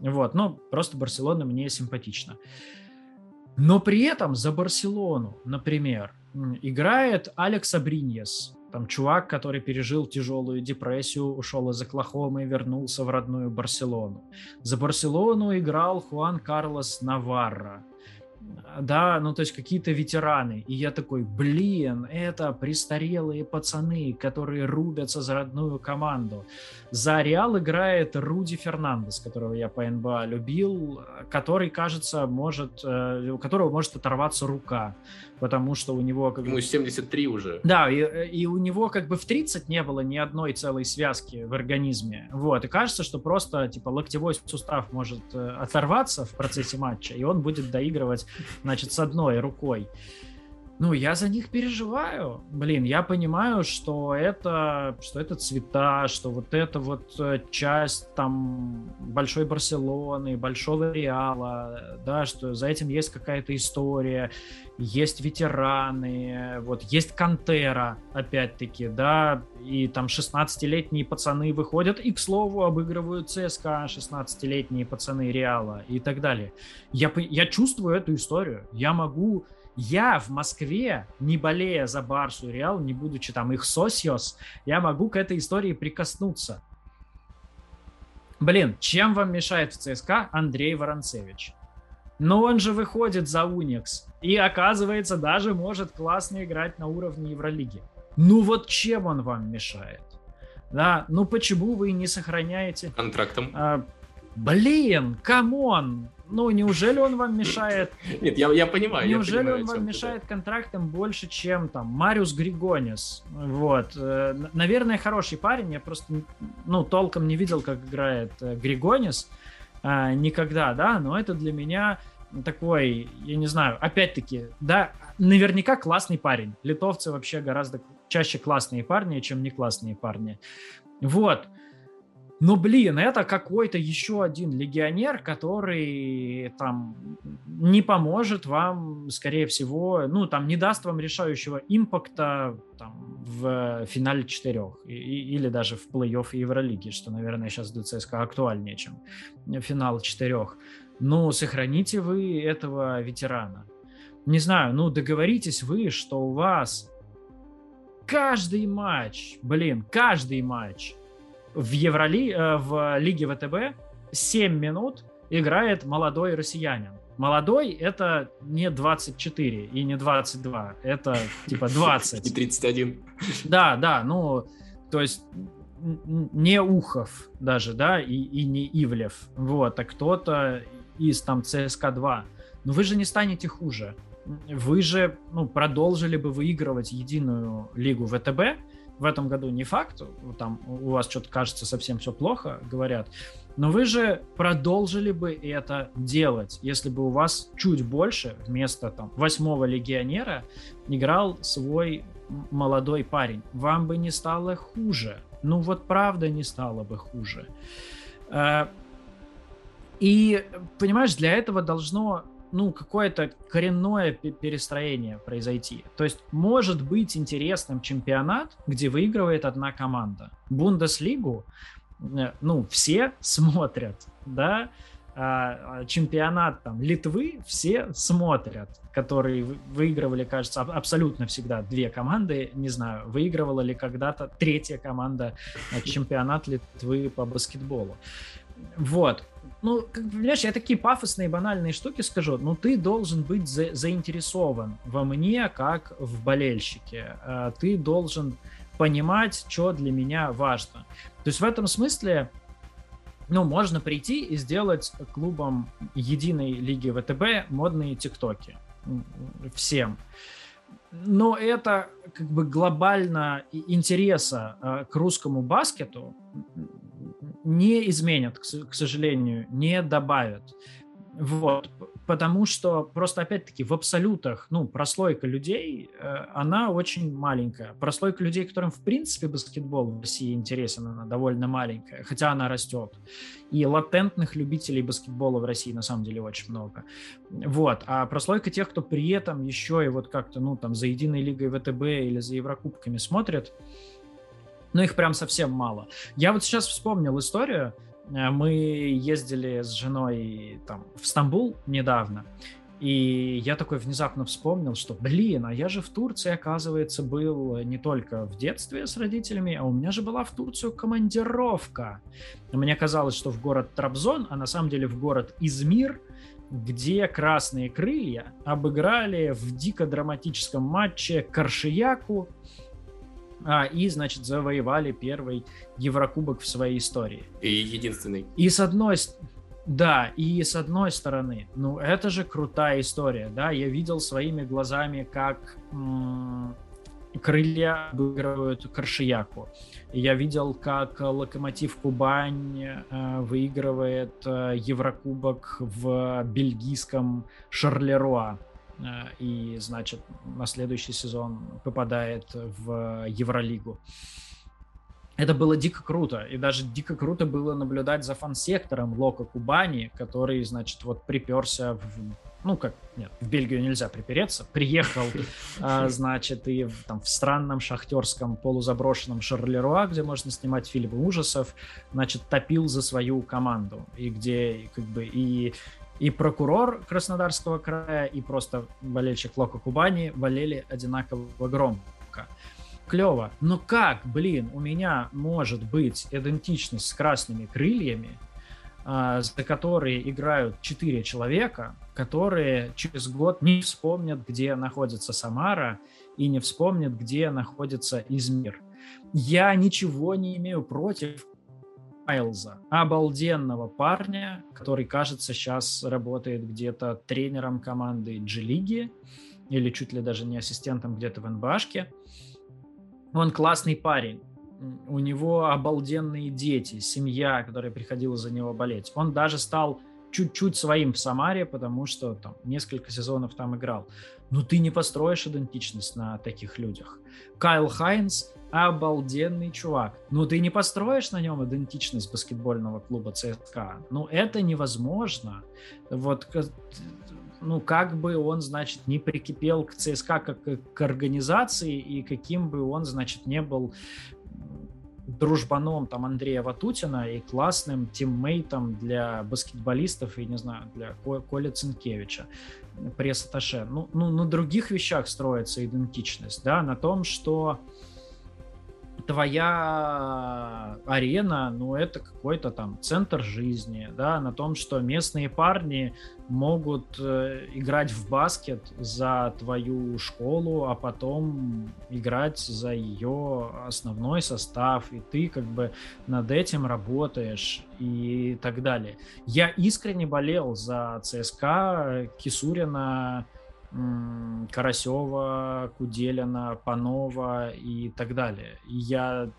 B: Вот, ну, просто Барселона мне симпатична. Но при этом за Барселону, например, играет Алекс Абриньес, там чувак, который пережил тяжелую депрессию, ушел из Оклахомы и вернулся в родную Барселону. За Барселону играл Хуан Карлос Наварра да, ну то есть какие-то ветераны. И я такой, блин, это престарелые пацаны, которые рубятся за родную команду. За Реал играет Руди Фернандес, которого я по НБА любил, который, кажется, может, э, у которого может оторваться рука потому что у него...
A: Как Ему 73 уже.
B: Да, и, и у него как бы в 30 не было ни одной целой связки в организме. Вот, и кажется, что просто, типа, локтевой сустав может э, оторваться в процессе матча, и он будет доигрывать, значит, с одной рукой ну, я за них переживаю. Блин, я понимаю, что это, что это цвета, что вот это вот э, часть там большой Барселоны, большого Реала, да, что за этим есть какая-то история, есть ветераны, вот есть Кантера, опять-таки, да, и там 16-летние пацаны выходят и, к слову, обыгрывают ЦСКА 16-летние пацаны Реала и так далее. Я, я чувствую эту историю, я могу я в Москве, не болея за Барсу и Реал, не будучи там их сосиос, я могу к этой истории прикоснуться. Блин, чем вам мешает в ЦСКА Андрей Воронцевич? Но он же выходит за Уникс и, оказывается, даже может классно играть на уровне Евролиги. Ну вот чем он вам мешает? Да, ну почему вы не сохраняете...
A: Контрактом.
B: А, блин, come on! ну, неужели он вам мешает...
A: Нет, я, я понимаю.
B: Неужели
A: я понимаю,
B: он вам мешает контрактом больше, чем там Мариус Григонис? Вот. Э, наверное, хороший парень. Я просто, ну, толком не видел, как играет э, Григонис а, никогда, да, но это для меня такой, я не знаю, опять-таки, да, наверняка классный парень. Литовцы вообще гораздо чаще классные парни, чем не классные парни. Вот. Но, блин, это какой-то еще один легионер, который там не поможет вам, скорее всего, ну, там не даст вам решающего импакта там, в финале четырех и, или даже в плей-офф Евролиги, что, наверное, сейчас для ЦСКА актуальнее, чем финал четырех. Ну, сохраните вы этого ветерана. Не знаю, ну, договоритесь вы, что у вас каждый матч, блин, каждый матч – в Евроли, э, в Лиге ВТБ 7 минут играет молодой россиянин. Молодой — это не 24 и не 22, это типа 20.
A: И 31.
B: Да, да, ну, то есть не Ухов даже, да, и, и не Ивлев, вот, а кто-то из там ЦСКА-2. Но вы же не станете хуже. Вы же ну, продолжили бы выигрывать единую лигу ВТБ, в этом году не факт, там у вас что-то кажется совсем все плохо, говорят, но вы же продолжили бы это делать, если бы у вас чуть больше вместо там восьмого легионера играл свой молодой парень. Вам бы не стало хуже. Ну вот правда не стало бы хуже. Э, и, понимаешь, для этого должно ну, какое-то коренное перестроение произойти. То есть может быть интересным чемпионат, где выигрывает одна команда. Бундеслигу, э, ну, все смотрят, да, а, а чемпионат там Литвы все смотрят, которые выигрывали, кажется, абсолютно всегда две команды. Не знаю, выигрывала ли когда-то третья команда э, чемпионат Литвы по баскетболу. Вот ну, как, понимаешь, я такие пафосные, банальные штуки скажу, но ты должен быть за, заинтересован во мне, как в болельщике. А, ты должен понимать, что для меня важно. То есть в этом смысле, ну, можно прийти и сделать клубом единой лиги ВТБ модные тиктоки. Всем. Но это как бы глобально интереса э, к русскому баскету не изменят, к сожалению, не добавят. Вот, потому что просто опять-таки в абсолютах, ну, прослойка людей, э, она очень маленькая. Прослойка людей, которым в принципе баскетбол в России интересен, она довольно маленькая, хотя она растет. И латентных любителей баскетбола в России на самом деле очень много. Вот, а прослойка тех, кто при этом еще и вот как-то, ну, там, за единой лигой ВТБ или за Еврокубками смотрит, но их прям совсем мало. Я вот сейчас вспомнил историю. Э, мы ездили с женой там, в Стамбул недавно, и я такой внезапно вспомнил, что, блин, а я же в Турции, оказывается, был не только в детстве с родителями, а у меня же была в Турцию командировка. Мне казалось, что в город Трабзон, а на самом деле в город Измир, где красные крылья обыграли в дико драматическом матче Каршияку а, и, значит, завоевали первый Еврокубок в своей истории.
A: И единственный.
B: И с одной да, и с одной стороны, ну это же крутая история, да, я видел своими глазами, как м- крылья обыгрывают Каршияку. Я видел, как Локомотив Кубань э, выигрывает э, Еврокубок в бельгийском Шарлеруа. Э, и, значит, на следующий сезон попадает в Евролигу. Это было дико круто, и даже дико круто было наблюдать за фан-сектором Лока Кубани, который, значит, вот приперся в ну как, нет, в Бельгию нельзя припереться, приехал, а, значит, и в, там, в странном шахтерском полузаброшенном Шарлеруа, где можно снимать фильмы ужасов, значит, топил за свою команду, и где как бы и и прокурор Краснодарского края, и просто болельщик Лока Кубани болели одинаково громко. Клево. Но как, блин, у меня может быть идентичность с красными крыльями, а, за которые играют четыре человека, которые через год не вспомнят, где находится Самара, и не вспомнят, где находится Измир. Я ничего не имею против Майлза, обалденного парня, который, кажется, сейчас работает где-то тренером команды G-лиги или чуть ли даже не ассистентом где-то в НБАшке. Он классный парень. У него обалденные дети, семья, которая приходила за него болеть. Он даже стал чуть-чуть своим в Самаре, потому что там несколько сезонов там играл. Но ты не построишь идентичность на таких людях. Кайл Хайнс обалденный чувак. Ну, ты не построишь на нем идентичность баскетбольного клуба ЦСКА. Ну, это невозможно. Вот, ну, как бы он, значит, не прикипел к ЦСКА как к организации, и каким бы он, значит, не был дружбаном там Андрея Ватутина и классным тиммейтом для баскетболистов и, не знаю, для Коля Цинкевича, пресс-атташе. Ну, ну, на других вещах строится идентичность, да, на том, что твоя арена, ну, это какой-то там центр жизни, да, на том, что местные парни могут э, играть в баскет за твою школу, а потом играть за ее основной состав, и ты как бы над этим работаешь и так далее. Я искренне болел за ЦСКА, Кисурина, Карасева, Куделина, Панова и так далее. И я,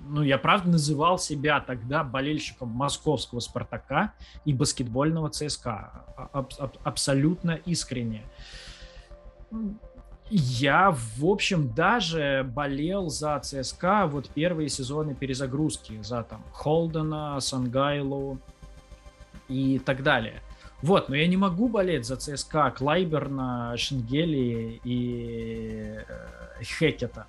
B: ну, я правда называл себя тогда болельщиком московского «Спартака» и баскетбольного ЦСКА. Аб- аб- абсолютно искренне. Я, в общем, даже болел за ЦСКА вот первые сезоны перезагрузки, за там Холдена, Сангайлу и так далее. Вот, но я не могу болеть за ЦСКА, Клайберна, Шенгели и э, Хекета.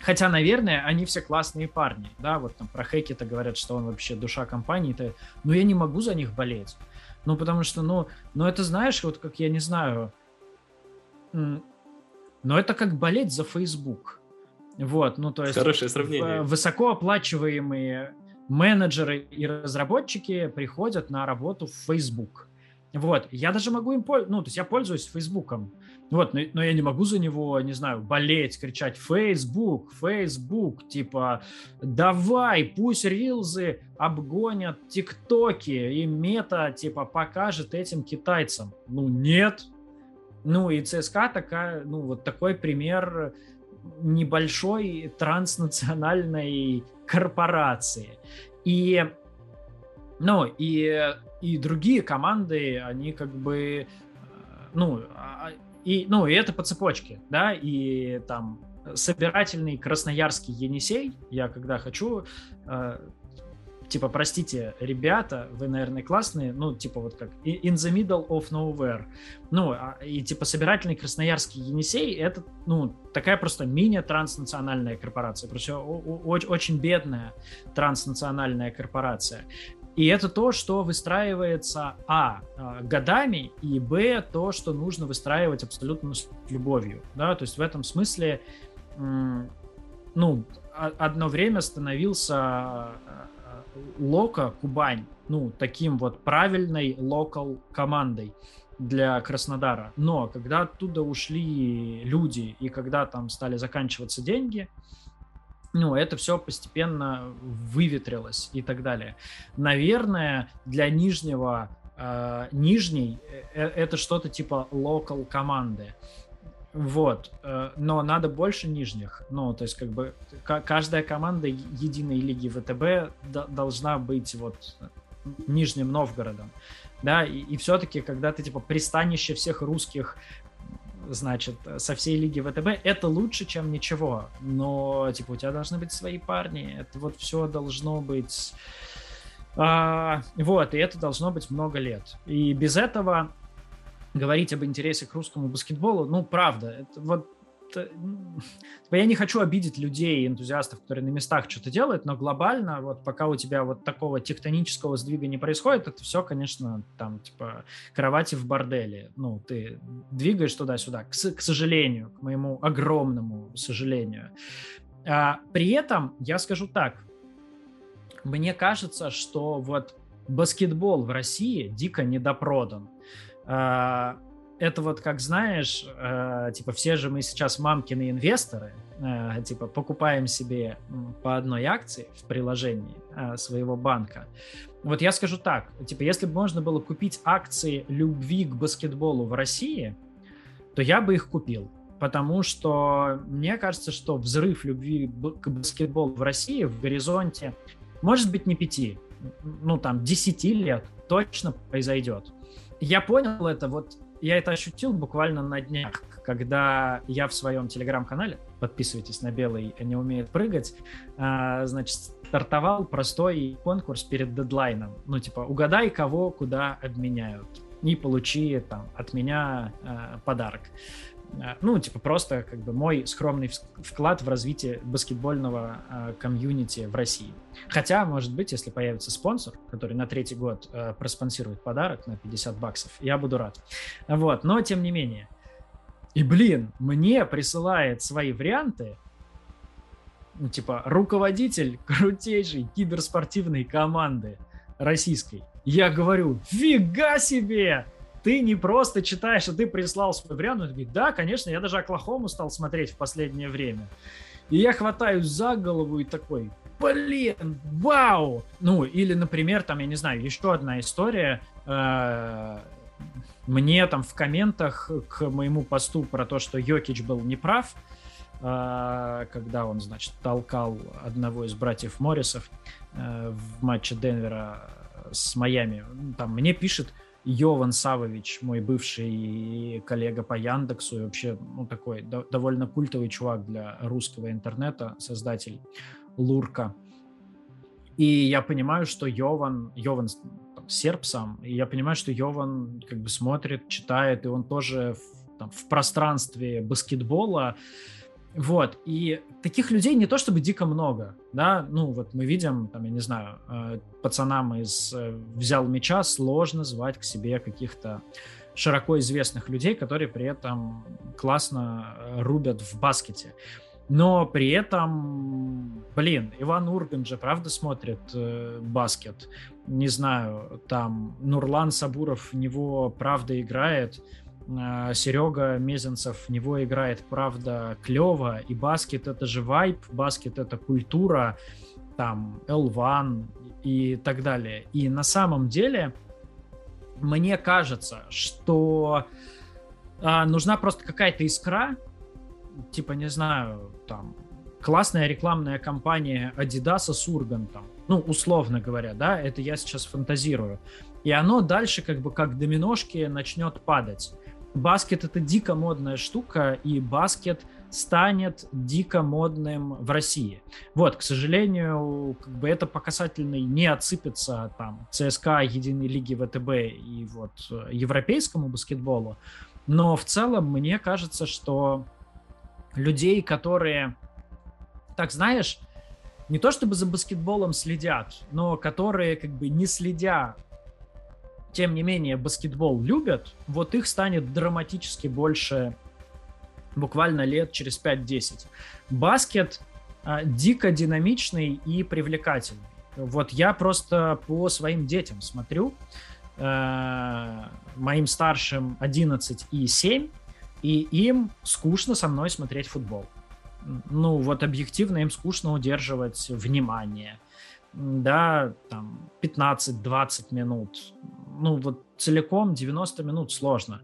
B: Хотя, наверное, они все классные парни, да, вот там про Хекета говорят, что он вообще душа компании-то, но я не могу за них болеть. Ну, потому что, ну, ну это знаешь, вот как я не знаю, но это как болеть за Facebook. Вот, ну то есть...
A: Хорошее сравнение.
B: Высокооплачиваемые менеджеры и разработчики приходят на работу в Facebook. Вот, я даже могу им пользоваться, ну, то есть я пользуюсь Фейсбуком, вот, но, но я не могу за него, не знаю, болеть, кричать Facebook, Facebook, типа, давай, пусть рилзы обгонят ТикТоки, и мета, типа, покажет этим китайцам. Ну, нет. Ну, и ЦСКА такая, ну, вот такой пример небольшой транснациональной корпорации. И, ну, и и другие команды, они как бы, э, ну, а, и, ну, и это по цепочке, да, и там собирательный красноярский Енисей, я когда хочу, э, типа, простите, ребята, вы, наверное, классные, ну, типа, вот как in the middle of nowhere. Ну, а, и, типа, собирательный красноярский Енисей, это, ну, такая просто мини-транснациональная корпорация, просто очень бедная транснациональная корпорация. И это то, что выстраивается, а, а, годами, и, б, то, что нужно выстраивать абсолютно с любовью. Да? То есть в этом смысле, ну, одно время становился а, а, Лока Кубань, ну, таким вот правильной локал командой для Краснодара. Но когда оттуда ушли люди, и когда там стали заканчиваться деньги, ну, это все постепенно выветрилось и так далее. Наверное, для нижнего э, нижней э, э это что-то типа локал команды. Вот, э, но надо больше нижних. Ну, то есть, как бы каждая команда единой лиги ВТБ должна быть вот Нижним Новгородом. Да, и, и все-таки, когда ты типа пристанище всех русских значит, со всей лиги ВТБ, это лучше, чем ничего. Но, типа, у тебя должны быть свои парни. Это вот все должно быть... А, вот, и это должно быть много лет. И без этого говорить об интересе к русскому баскетболу, ну, правда, это вот Э, типа, я не хочу обидеть людей, энтузиастов, которые на местах что-то делают, но глобально, вот пока у тебя вот такого тектонического сдвига не происходит, это все, конечно, там, типа, кровати в борделе. Ну, ты двигаешь туда-сюда, к, к сожалению, к моему огромному сожалению. А, при этом я скажу так, мне кажется, что вот баскетбол в России дико недопродан. А, это вот как знаешь, э, типа все же мы сейчас мамкины инвесторы, э, типа покупаем себе по одной акции в приложении э, своего банка. Вот я скажу так, типа если бы можно было купить акции любви к баскетболу в России, то я бы их купил. Потому что мне кажется, что взрыв любви к баскетболу в России в горизонте, может быть, не пяти, ну там десяти лет точно произойдет. Я понял это вот я это ощутил буквально на днях, когда я в своем телеграм-канале, подписывайтесь на белый, не умеет прыгать, а, значит, стартовал простой конкурс перед дедлайном. Ну, типа, угадай, кого куда обменяют. И получи там от меня э, подарок. А, ну, типа, просто как бы мой скромный вклад в развитие баскетбольного э, комьюнити в России. Хотя, может быть, если появится спонсор, который на третий год э, проспонсирует подарок на 50 баксов, я буду рад. Вот, но тем не менее. И, блин, мне присылает свои варианты ну, типа, руководитель крутейшей киберспортивной команды российской. Я говорю, фига себе! Ты не просто читаешь, а ты прислал свой вариант. Он говорит, да, конечно, я даже Оклахому стал смотреть в последнее время. И я хватаюсь за голову и такой, блин, вау! Ну, или, например, там, я не знаю, еще одна история. Э, мне там в комментах к моему посту про то, что Йокич был неправ, э, когда он, значит, толкал одного из братьев Моррисов э, в матче Денвера с Майами. Там мне пишет Йован Савович, мой бывший коллега по Яндексу, и вообще ну, такой довольно культовый чувак для русского интернета, создатель Лурка. И я понимаю, что Йован, Йован там, серб сам, и я понимаю, что Йован как бы смотрит, читает, и он тоже в, там, в пространстве баскетбола вот, и таких людей не то чтобы дико много, да, ну вот мы видим, там, я не знаю, э, пацанам из э, «Взял мяча» сложно звать к себе каких-то широко известных людей, которые при этом классно э, рубят в баскете. Но при этом, блин, Иван Урган же правда смотрит э, баскет. Не знаю, там Нурлан Сабуров в него правда играет. А, Серега Мезенцев в него играет, правда, клево, и баскет это же вайп, баскет это культура, там, L1 и так далее. И на самом деле, мне кажется, что а, нужна просто какая-то искра, типа, не знаю, там, классная рекламная кампания Adidas с Ургантом, ну, условно говоря, да, это я сейчас фантазирую, и оно дальше как бы как доминошки начнет падать баскет это дико модная штука, и баскет станет дико модным в России. Вот, к сожалению, как бы это по касательной не отсыпется там ЦСКА, Единой лиги ВТБ и вот э, европейскому баскетболу, но в целом мне кажется, что людей, которые, так знаешь, не то чтобы за баскетболом следят, но которые как бы не следя тем не менее, баскетбол любят, вот их станет драматически больше буквально лет через 5-10. Баскет а, дико динамичный и привлекательный. Вот я просто по своим детям смотрю, э, моим старшим 11 и 7, и им скучно со мной смотреть футбол. Ну, вот объективно им скучно удерживать внимание. Да, там 15-20 минут ну, вот целиком 90 минут сложно.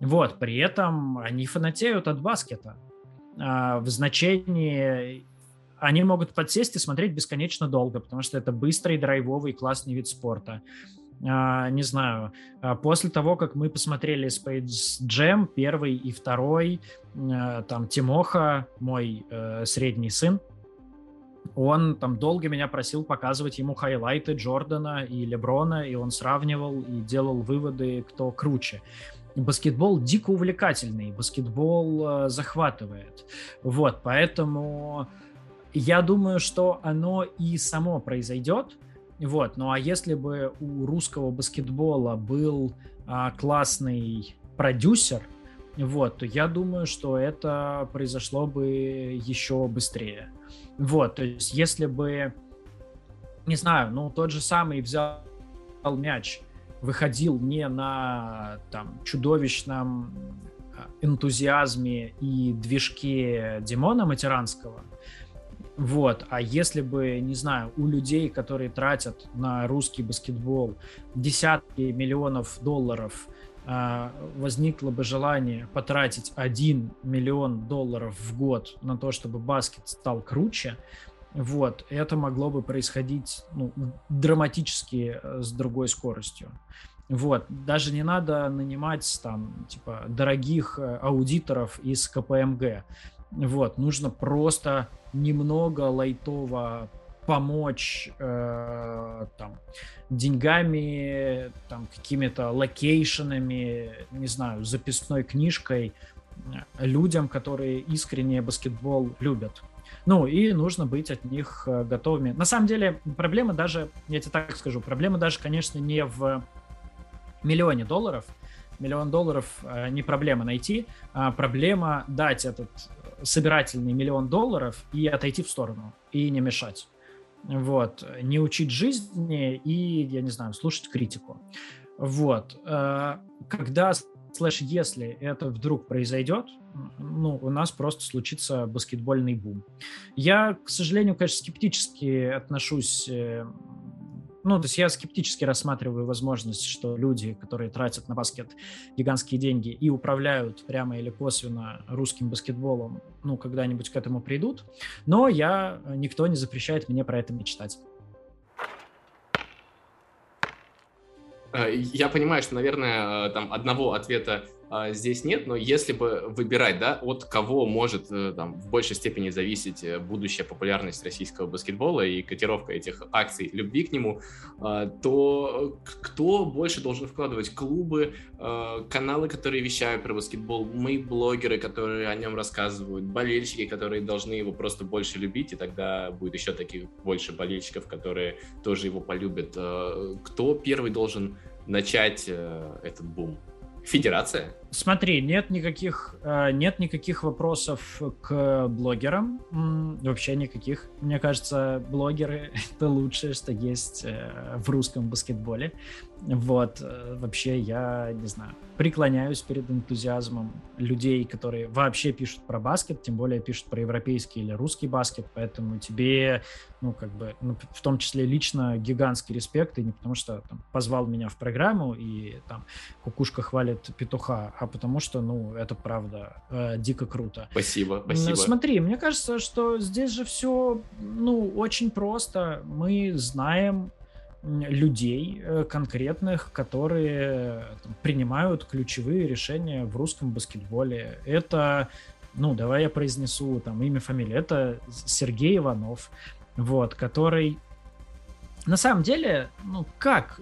B: Вот, при этом они фанатеют от баскета. А, в значении они могут подсесть и смотреть бесконечно долго, потому что это быстрый, драйвовый, классный вид спорта. А, не знаю, а после того, как мы посмотрели Space Jam, первый и второй, а, там Тимоха, мой э, средний сын, он там долго меня просил показывать ему хайлайты Джордана и Леброна, и он сравнивал и делал выводы, кто круче. Баскетбол дико увлекательный, баскетбол э, захватывает. Вот, поэтому я думаю, что оно и само произойдет. Вот, ну а если бы у русского баскетбола был а, классный продюсер, вот, то я думаю, что это произошло бы еще быстрее. Вот, то есть если бы, не знаю, ну тот же самый взял мяч, выходил не на там чудовищном а, энтузиазме и движке Димона Матеранского, вот, а если бы, не знаю, у людей, которые тратят на русский баскетбол десятки миллионов долларов, возникло бы желание потратить 1 миллион долларов в год на то, чтобы баскет стал круче, вот, это могло бы происходить ну, драматически э, с другой скоростью. Вот, даже не надо нанимать там, типа, дорогих э, аудиторов из КПМГ. Вот, нужно просто немного лайтово помочь э, там, деньгами, там, какими-то location ами, не знаю, записной книжкой э, людям, которые искренне баскетбол любят. Ну, и нужно быть от них э, готовыми. На самом деле, проблема даже, я тебе так скажу, проблема даже, конечно, не в миллионе долларов. Миллион долларов э, не проблема найти, а проблема дать этот собирательный миллион долларов и отойти в сторону, и не мешать. Вот. Не учить жизни и, я не знаю, слушать критику. Вот. Э, когда слэш если это вдруг произойдет, ну, у нас просто случится баскетбольный бум. Я, к сожалению, конечно, скептически отношусь э, ну, то есть я скептически рассматриваю возможность, что люди, которые тратят на баскет гигантские деньги и управляют прямо или косвенно русским баскетболом, ну, когда-нибудь к этому придут. Но я, никто не запрещает мне про это мечтать.
A: Э, я понимаю, что, наверное, э, там одного ответа здесь нет, но если бы выбирать, да, от кого может э, там, в большей степени зависеть э, будущая популярность российского баскетбола и котировка этих акций любви к нему, а, то кто больше должен вкладывать? Клубы, а, каналы, которые вещают про баскетбол, мы блогеры, которые о нем рассказывают, болельщики, которые должны его просто больше любить, и тогда будет еще таких больше болельщиков, которые тоже его полюбят. Кто первый должен начать э, этот бум? Федерация?
B: Смотри, нет никаких, э, нет никаких вопросов к блогерам. Вообще никаких. Мне кажется, блогеры — это лучшее, что есть э, в русском баскетболе. Вот. Э, вообще, я не знаю, преклоняюсь перед энтузиазмом людей, которые вообще пишут про баскет, тем более пишут про европейский или русский баскет, поэтому тебе, ну, как бы, ну, в том числе лично гигантский респект, и не потому что там, позвал меня в программу и там кукушка хвалит петуха, а потому что, ну, это правда э, дико круто.
A: Спасибо, спасибо.
B: Смотри, мне кажется, что здесь же все, ну, очень просто. Мы знаем людей э, конкретных, которые там, принимают ключевые решения в русском баскетболе. Это, ну, давай я произнесу там имя, фамилию. Это Сергей Иванов, вот, который на самом деле, ну как,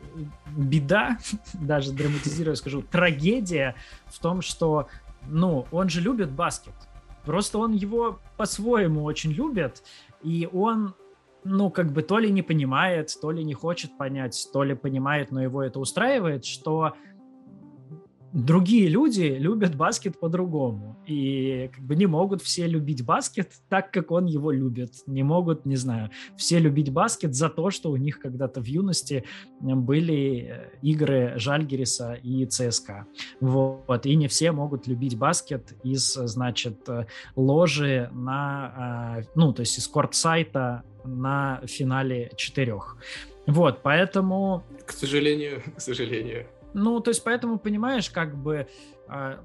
B: беда, даже драматизируя скажу, трагедия в том, что, ну, он же любит баскет. Просто он его по-своему очень любит, и он ну, как бы то ли не понимает, то ли не хочет понять, то ли понимает, но его это устраивает, что другие люди любят баскет по-другому. И как бы не могут все любить баскет так, как он его любит. Не могут, не знаю, все любить баскет за то, что у них когда-то в юности были э, игры Жальгериса и ЦСКА. Вот. И не все могут любить баскет из, значит, ложи на, э, ну, то есть из корт-сайта на финале четырех. Вот, поэтому...
A: К сожалению, к сожалению.
B: Ну, то есть, поэтому, понимаешь, как бы э,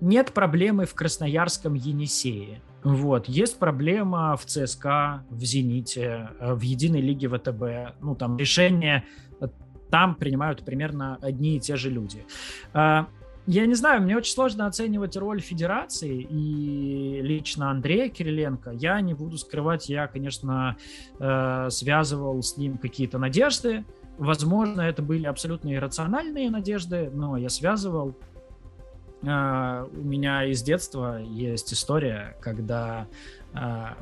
B: нет проблемы в Красноярском Енисее. Вот. Есть проблема в ЦСКА, в «Зените», э, в Единой лиге ВТБ. Ну, там решения э, там принимают примерно одни и те же люди. А, я не знаю, мне очень сложно оценивать роль федерации и лично Андрея Кириленко. Я не буду скрывать, я, конечно, связывал с ним какие-то надежды, Возможно, это были абсолютно иррациональные надежды, но я связывал. Uh, у меня из детства есть история, когда uh,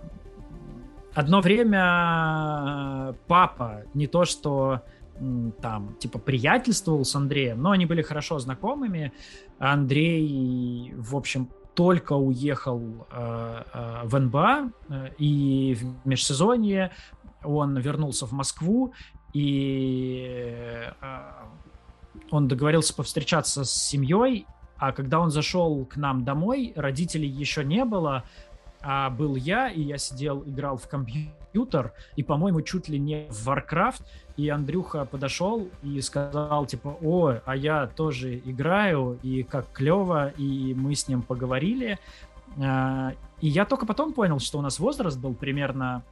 B: одно время папа не то что там типа приятельствовал с Андреем, но они были хорошо знакомыми. Андрей, в общем, только уехал э, в НБА, э, и в межсезонье он вернулся в Москву, и а, он договорился повстречаться с семьей, а когда он зашел к нам домой, родителей еще не было, а был я, и я сидел, играл в компьютер, и, по-моему, чуть ли не в Warcraft, и Андрюха подошел и сказал, типа, о, а я тоже играю, и как клево, и мы с ним поговорили, а, и я только потом понял, что у нас возраст был примерно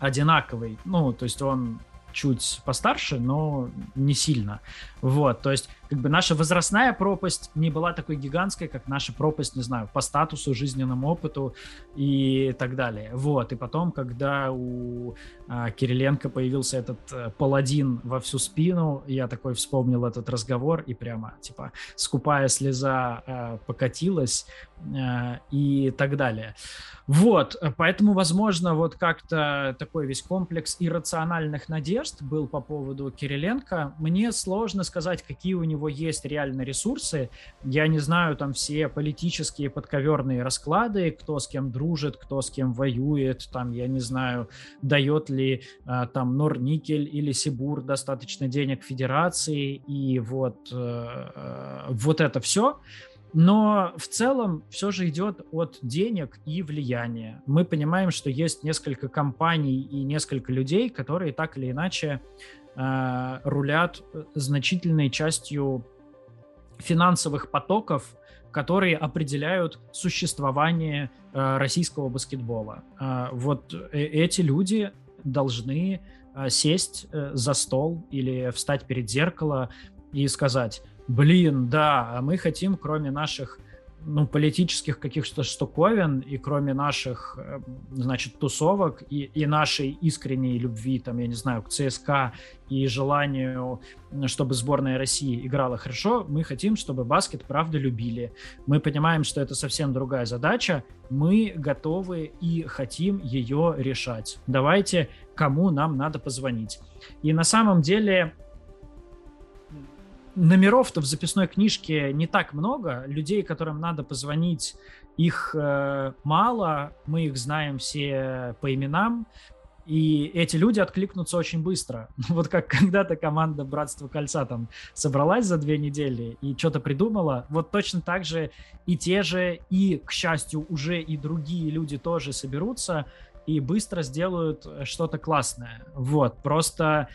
B: одинаковый, ну, то есть он чуть постарше, но не сильно. Вот, то есть, как бы наша возрастная пропасть не была такой гигантской, как наша пропасть, не знаю, по статусу, жизненному опыту и так далее. Вот, и потом, когда у а, Кириленко появился этот а, паладин во всю спину, я такой вспомнил этот разговор и прямо, типа, скупая слеза а, покатилась а, и так далее. Вот, поэтому, возможно, вот как-то такой весь комплекс иррациональных надежд был по поводу Кириленко. Мне сложно сказать, какие у него него есть реально ресурсы. Я не знаю там все политические подковерные расклады, кто с кем дружит, кто с кем воюет, там, я не знаю, дает ли э, там Норникель или Сибур достаточно денег федерации, и вот, э, вот это все. Но в целом все же идет от денег и влияния. Мы понимаем, что есть несколько компаний и несколько людей, которые так или иначе э, рулят значительной частью финансовых потоков, которые определяют существование э, российского баскетбола. Э, вот э, эти люди должны э, сесть э, за стол или встать перед зеркало и сказать блин, да, а мы хотим, кроме наших ну, политических каких-то штуковин и кроме наших, э, значит, тусовок и, и нашей искренней любви, там, я не знаю, к ЦСКА и желанию, чтобы сборная России играла хорошо, мы хотим, чтобы баскет правда любили. Мы понимаем, что это совсем другая задача, мы готовы и хотим ее решать. Давайте, кому нам надо позвонить. И на самом деле номеров-то в записной книжке не так много, людей, которым надо позвонить, их э, мало, мы их знаем все по именам, и эти люди откликнутся очень быстро. Вот как когда-то команда Братства Кольца там собралась за две недели и что-то придумала, вот точно так же и те же, и, к счастью, уже и другие люди тоже соберутся и быстро сделают что-то классное. Вот, просто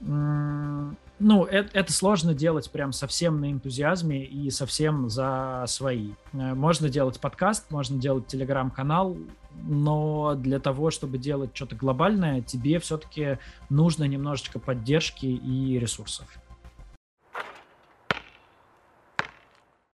B: ну, это, это сложно делать прям совсем на энтузиазме и совсем за свои. Э, можно делать подкаст, можно делать телеграм-канал, но для того, чтобы делать что-то глобальное, тебе все-таки нужно немножечко поддержки и ресурсов.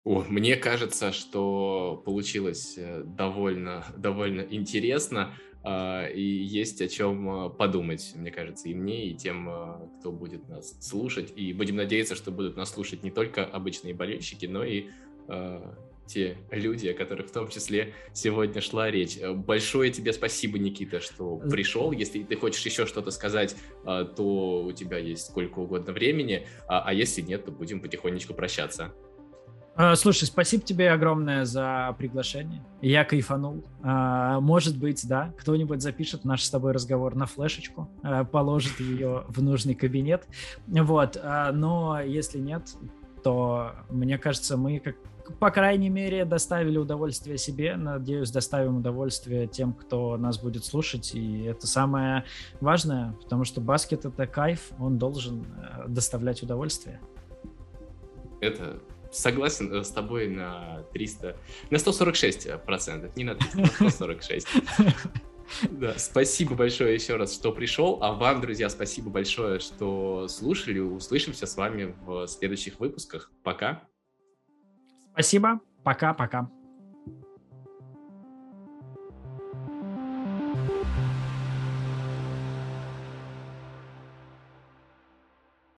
A: Мне кажется, что получилось э, довольно, довольно интересно. А, и есть о чем а, подумать, мне кажется, и мне, и тем, а, кто будет нас слушать. И будем надеяться, что будут нас слушать не только обычные болельщики, но и те люди, о которых в том числе сегодня шла речь. Большое тебе спасибо, Никита, что пришел. Если ты хочешь еще что-то сказать, то у тебя есть сколько угодно времени, а если нет, то будем потихонечку прощаться.
B: А, слушай, спасибо тебе огромное за приглашение. Я кайфанул. А, может быть, да, кто-нибудь запишет наш с тобой разговор на флешечку, а, положит ее в нужный кабинет. Вот. Но если нет, то мне кажется, мы как по крайней мере, доставили удовольствие себе. Надеюсь, доставим удовольствие тем, кто нас будет слушать. И это самое важное, потому что баскет — это кайф, он должен э, доставлять удовольствие.
A: Это согласен э, с тобой на 300, на 146 процентов, не на 300, на 146. Да, спасибо большое еще раз, что пришел. А вам, друзья, спасибо большое, что слушали. Услышимся с вами в следующих выпусках. Пока.
B: Спасибо. Пока-пока.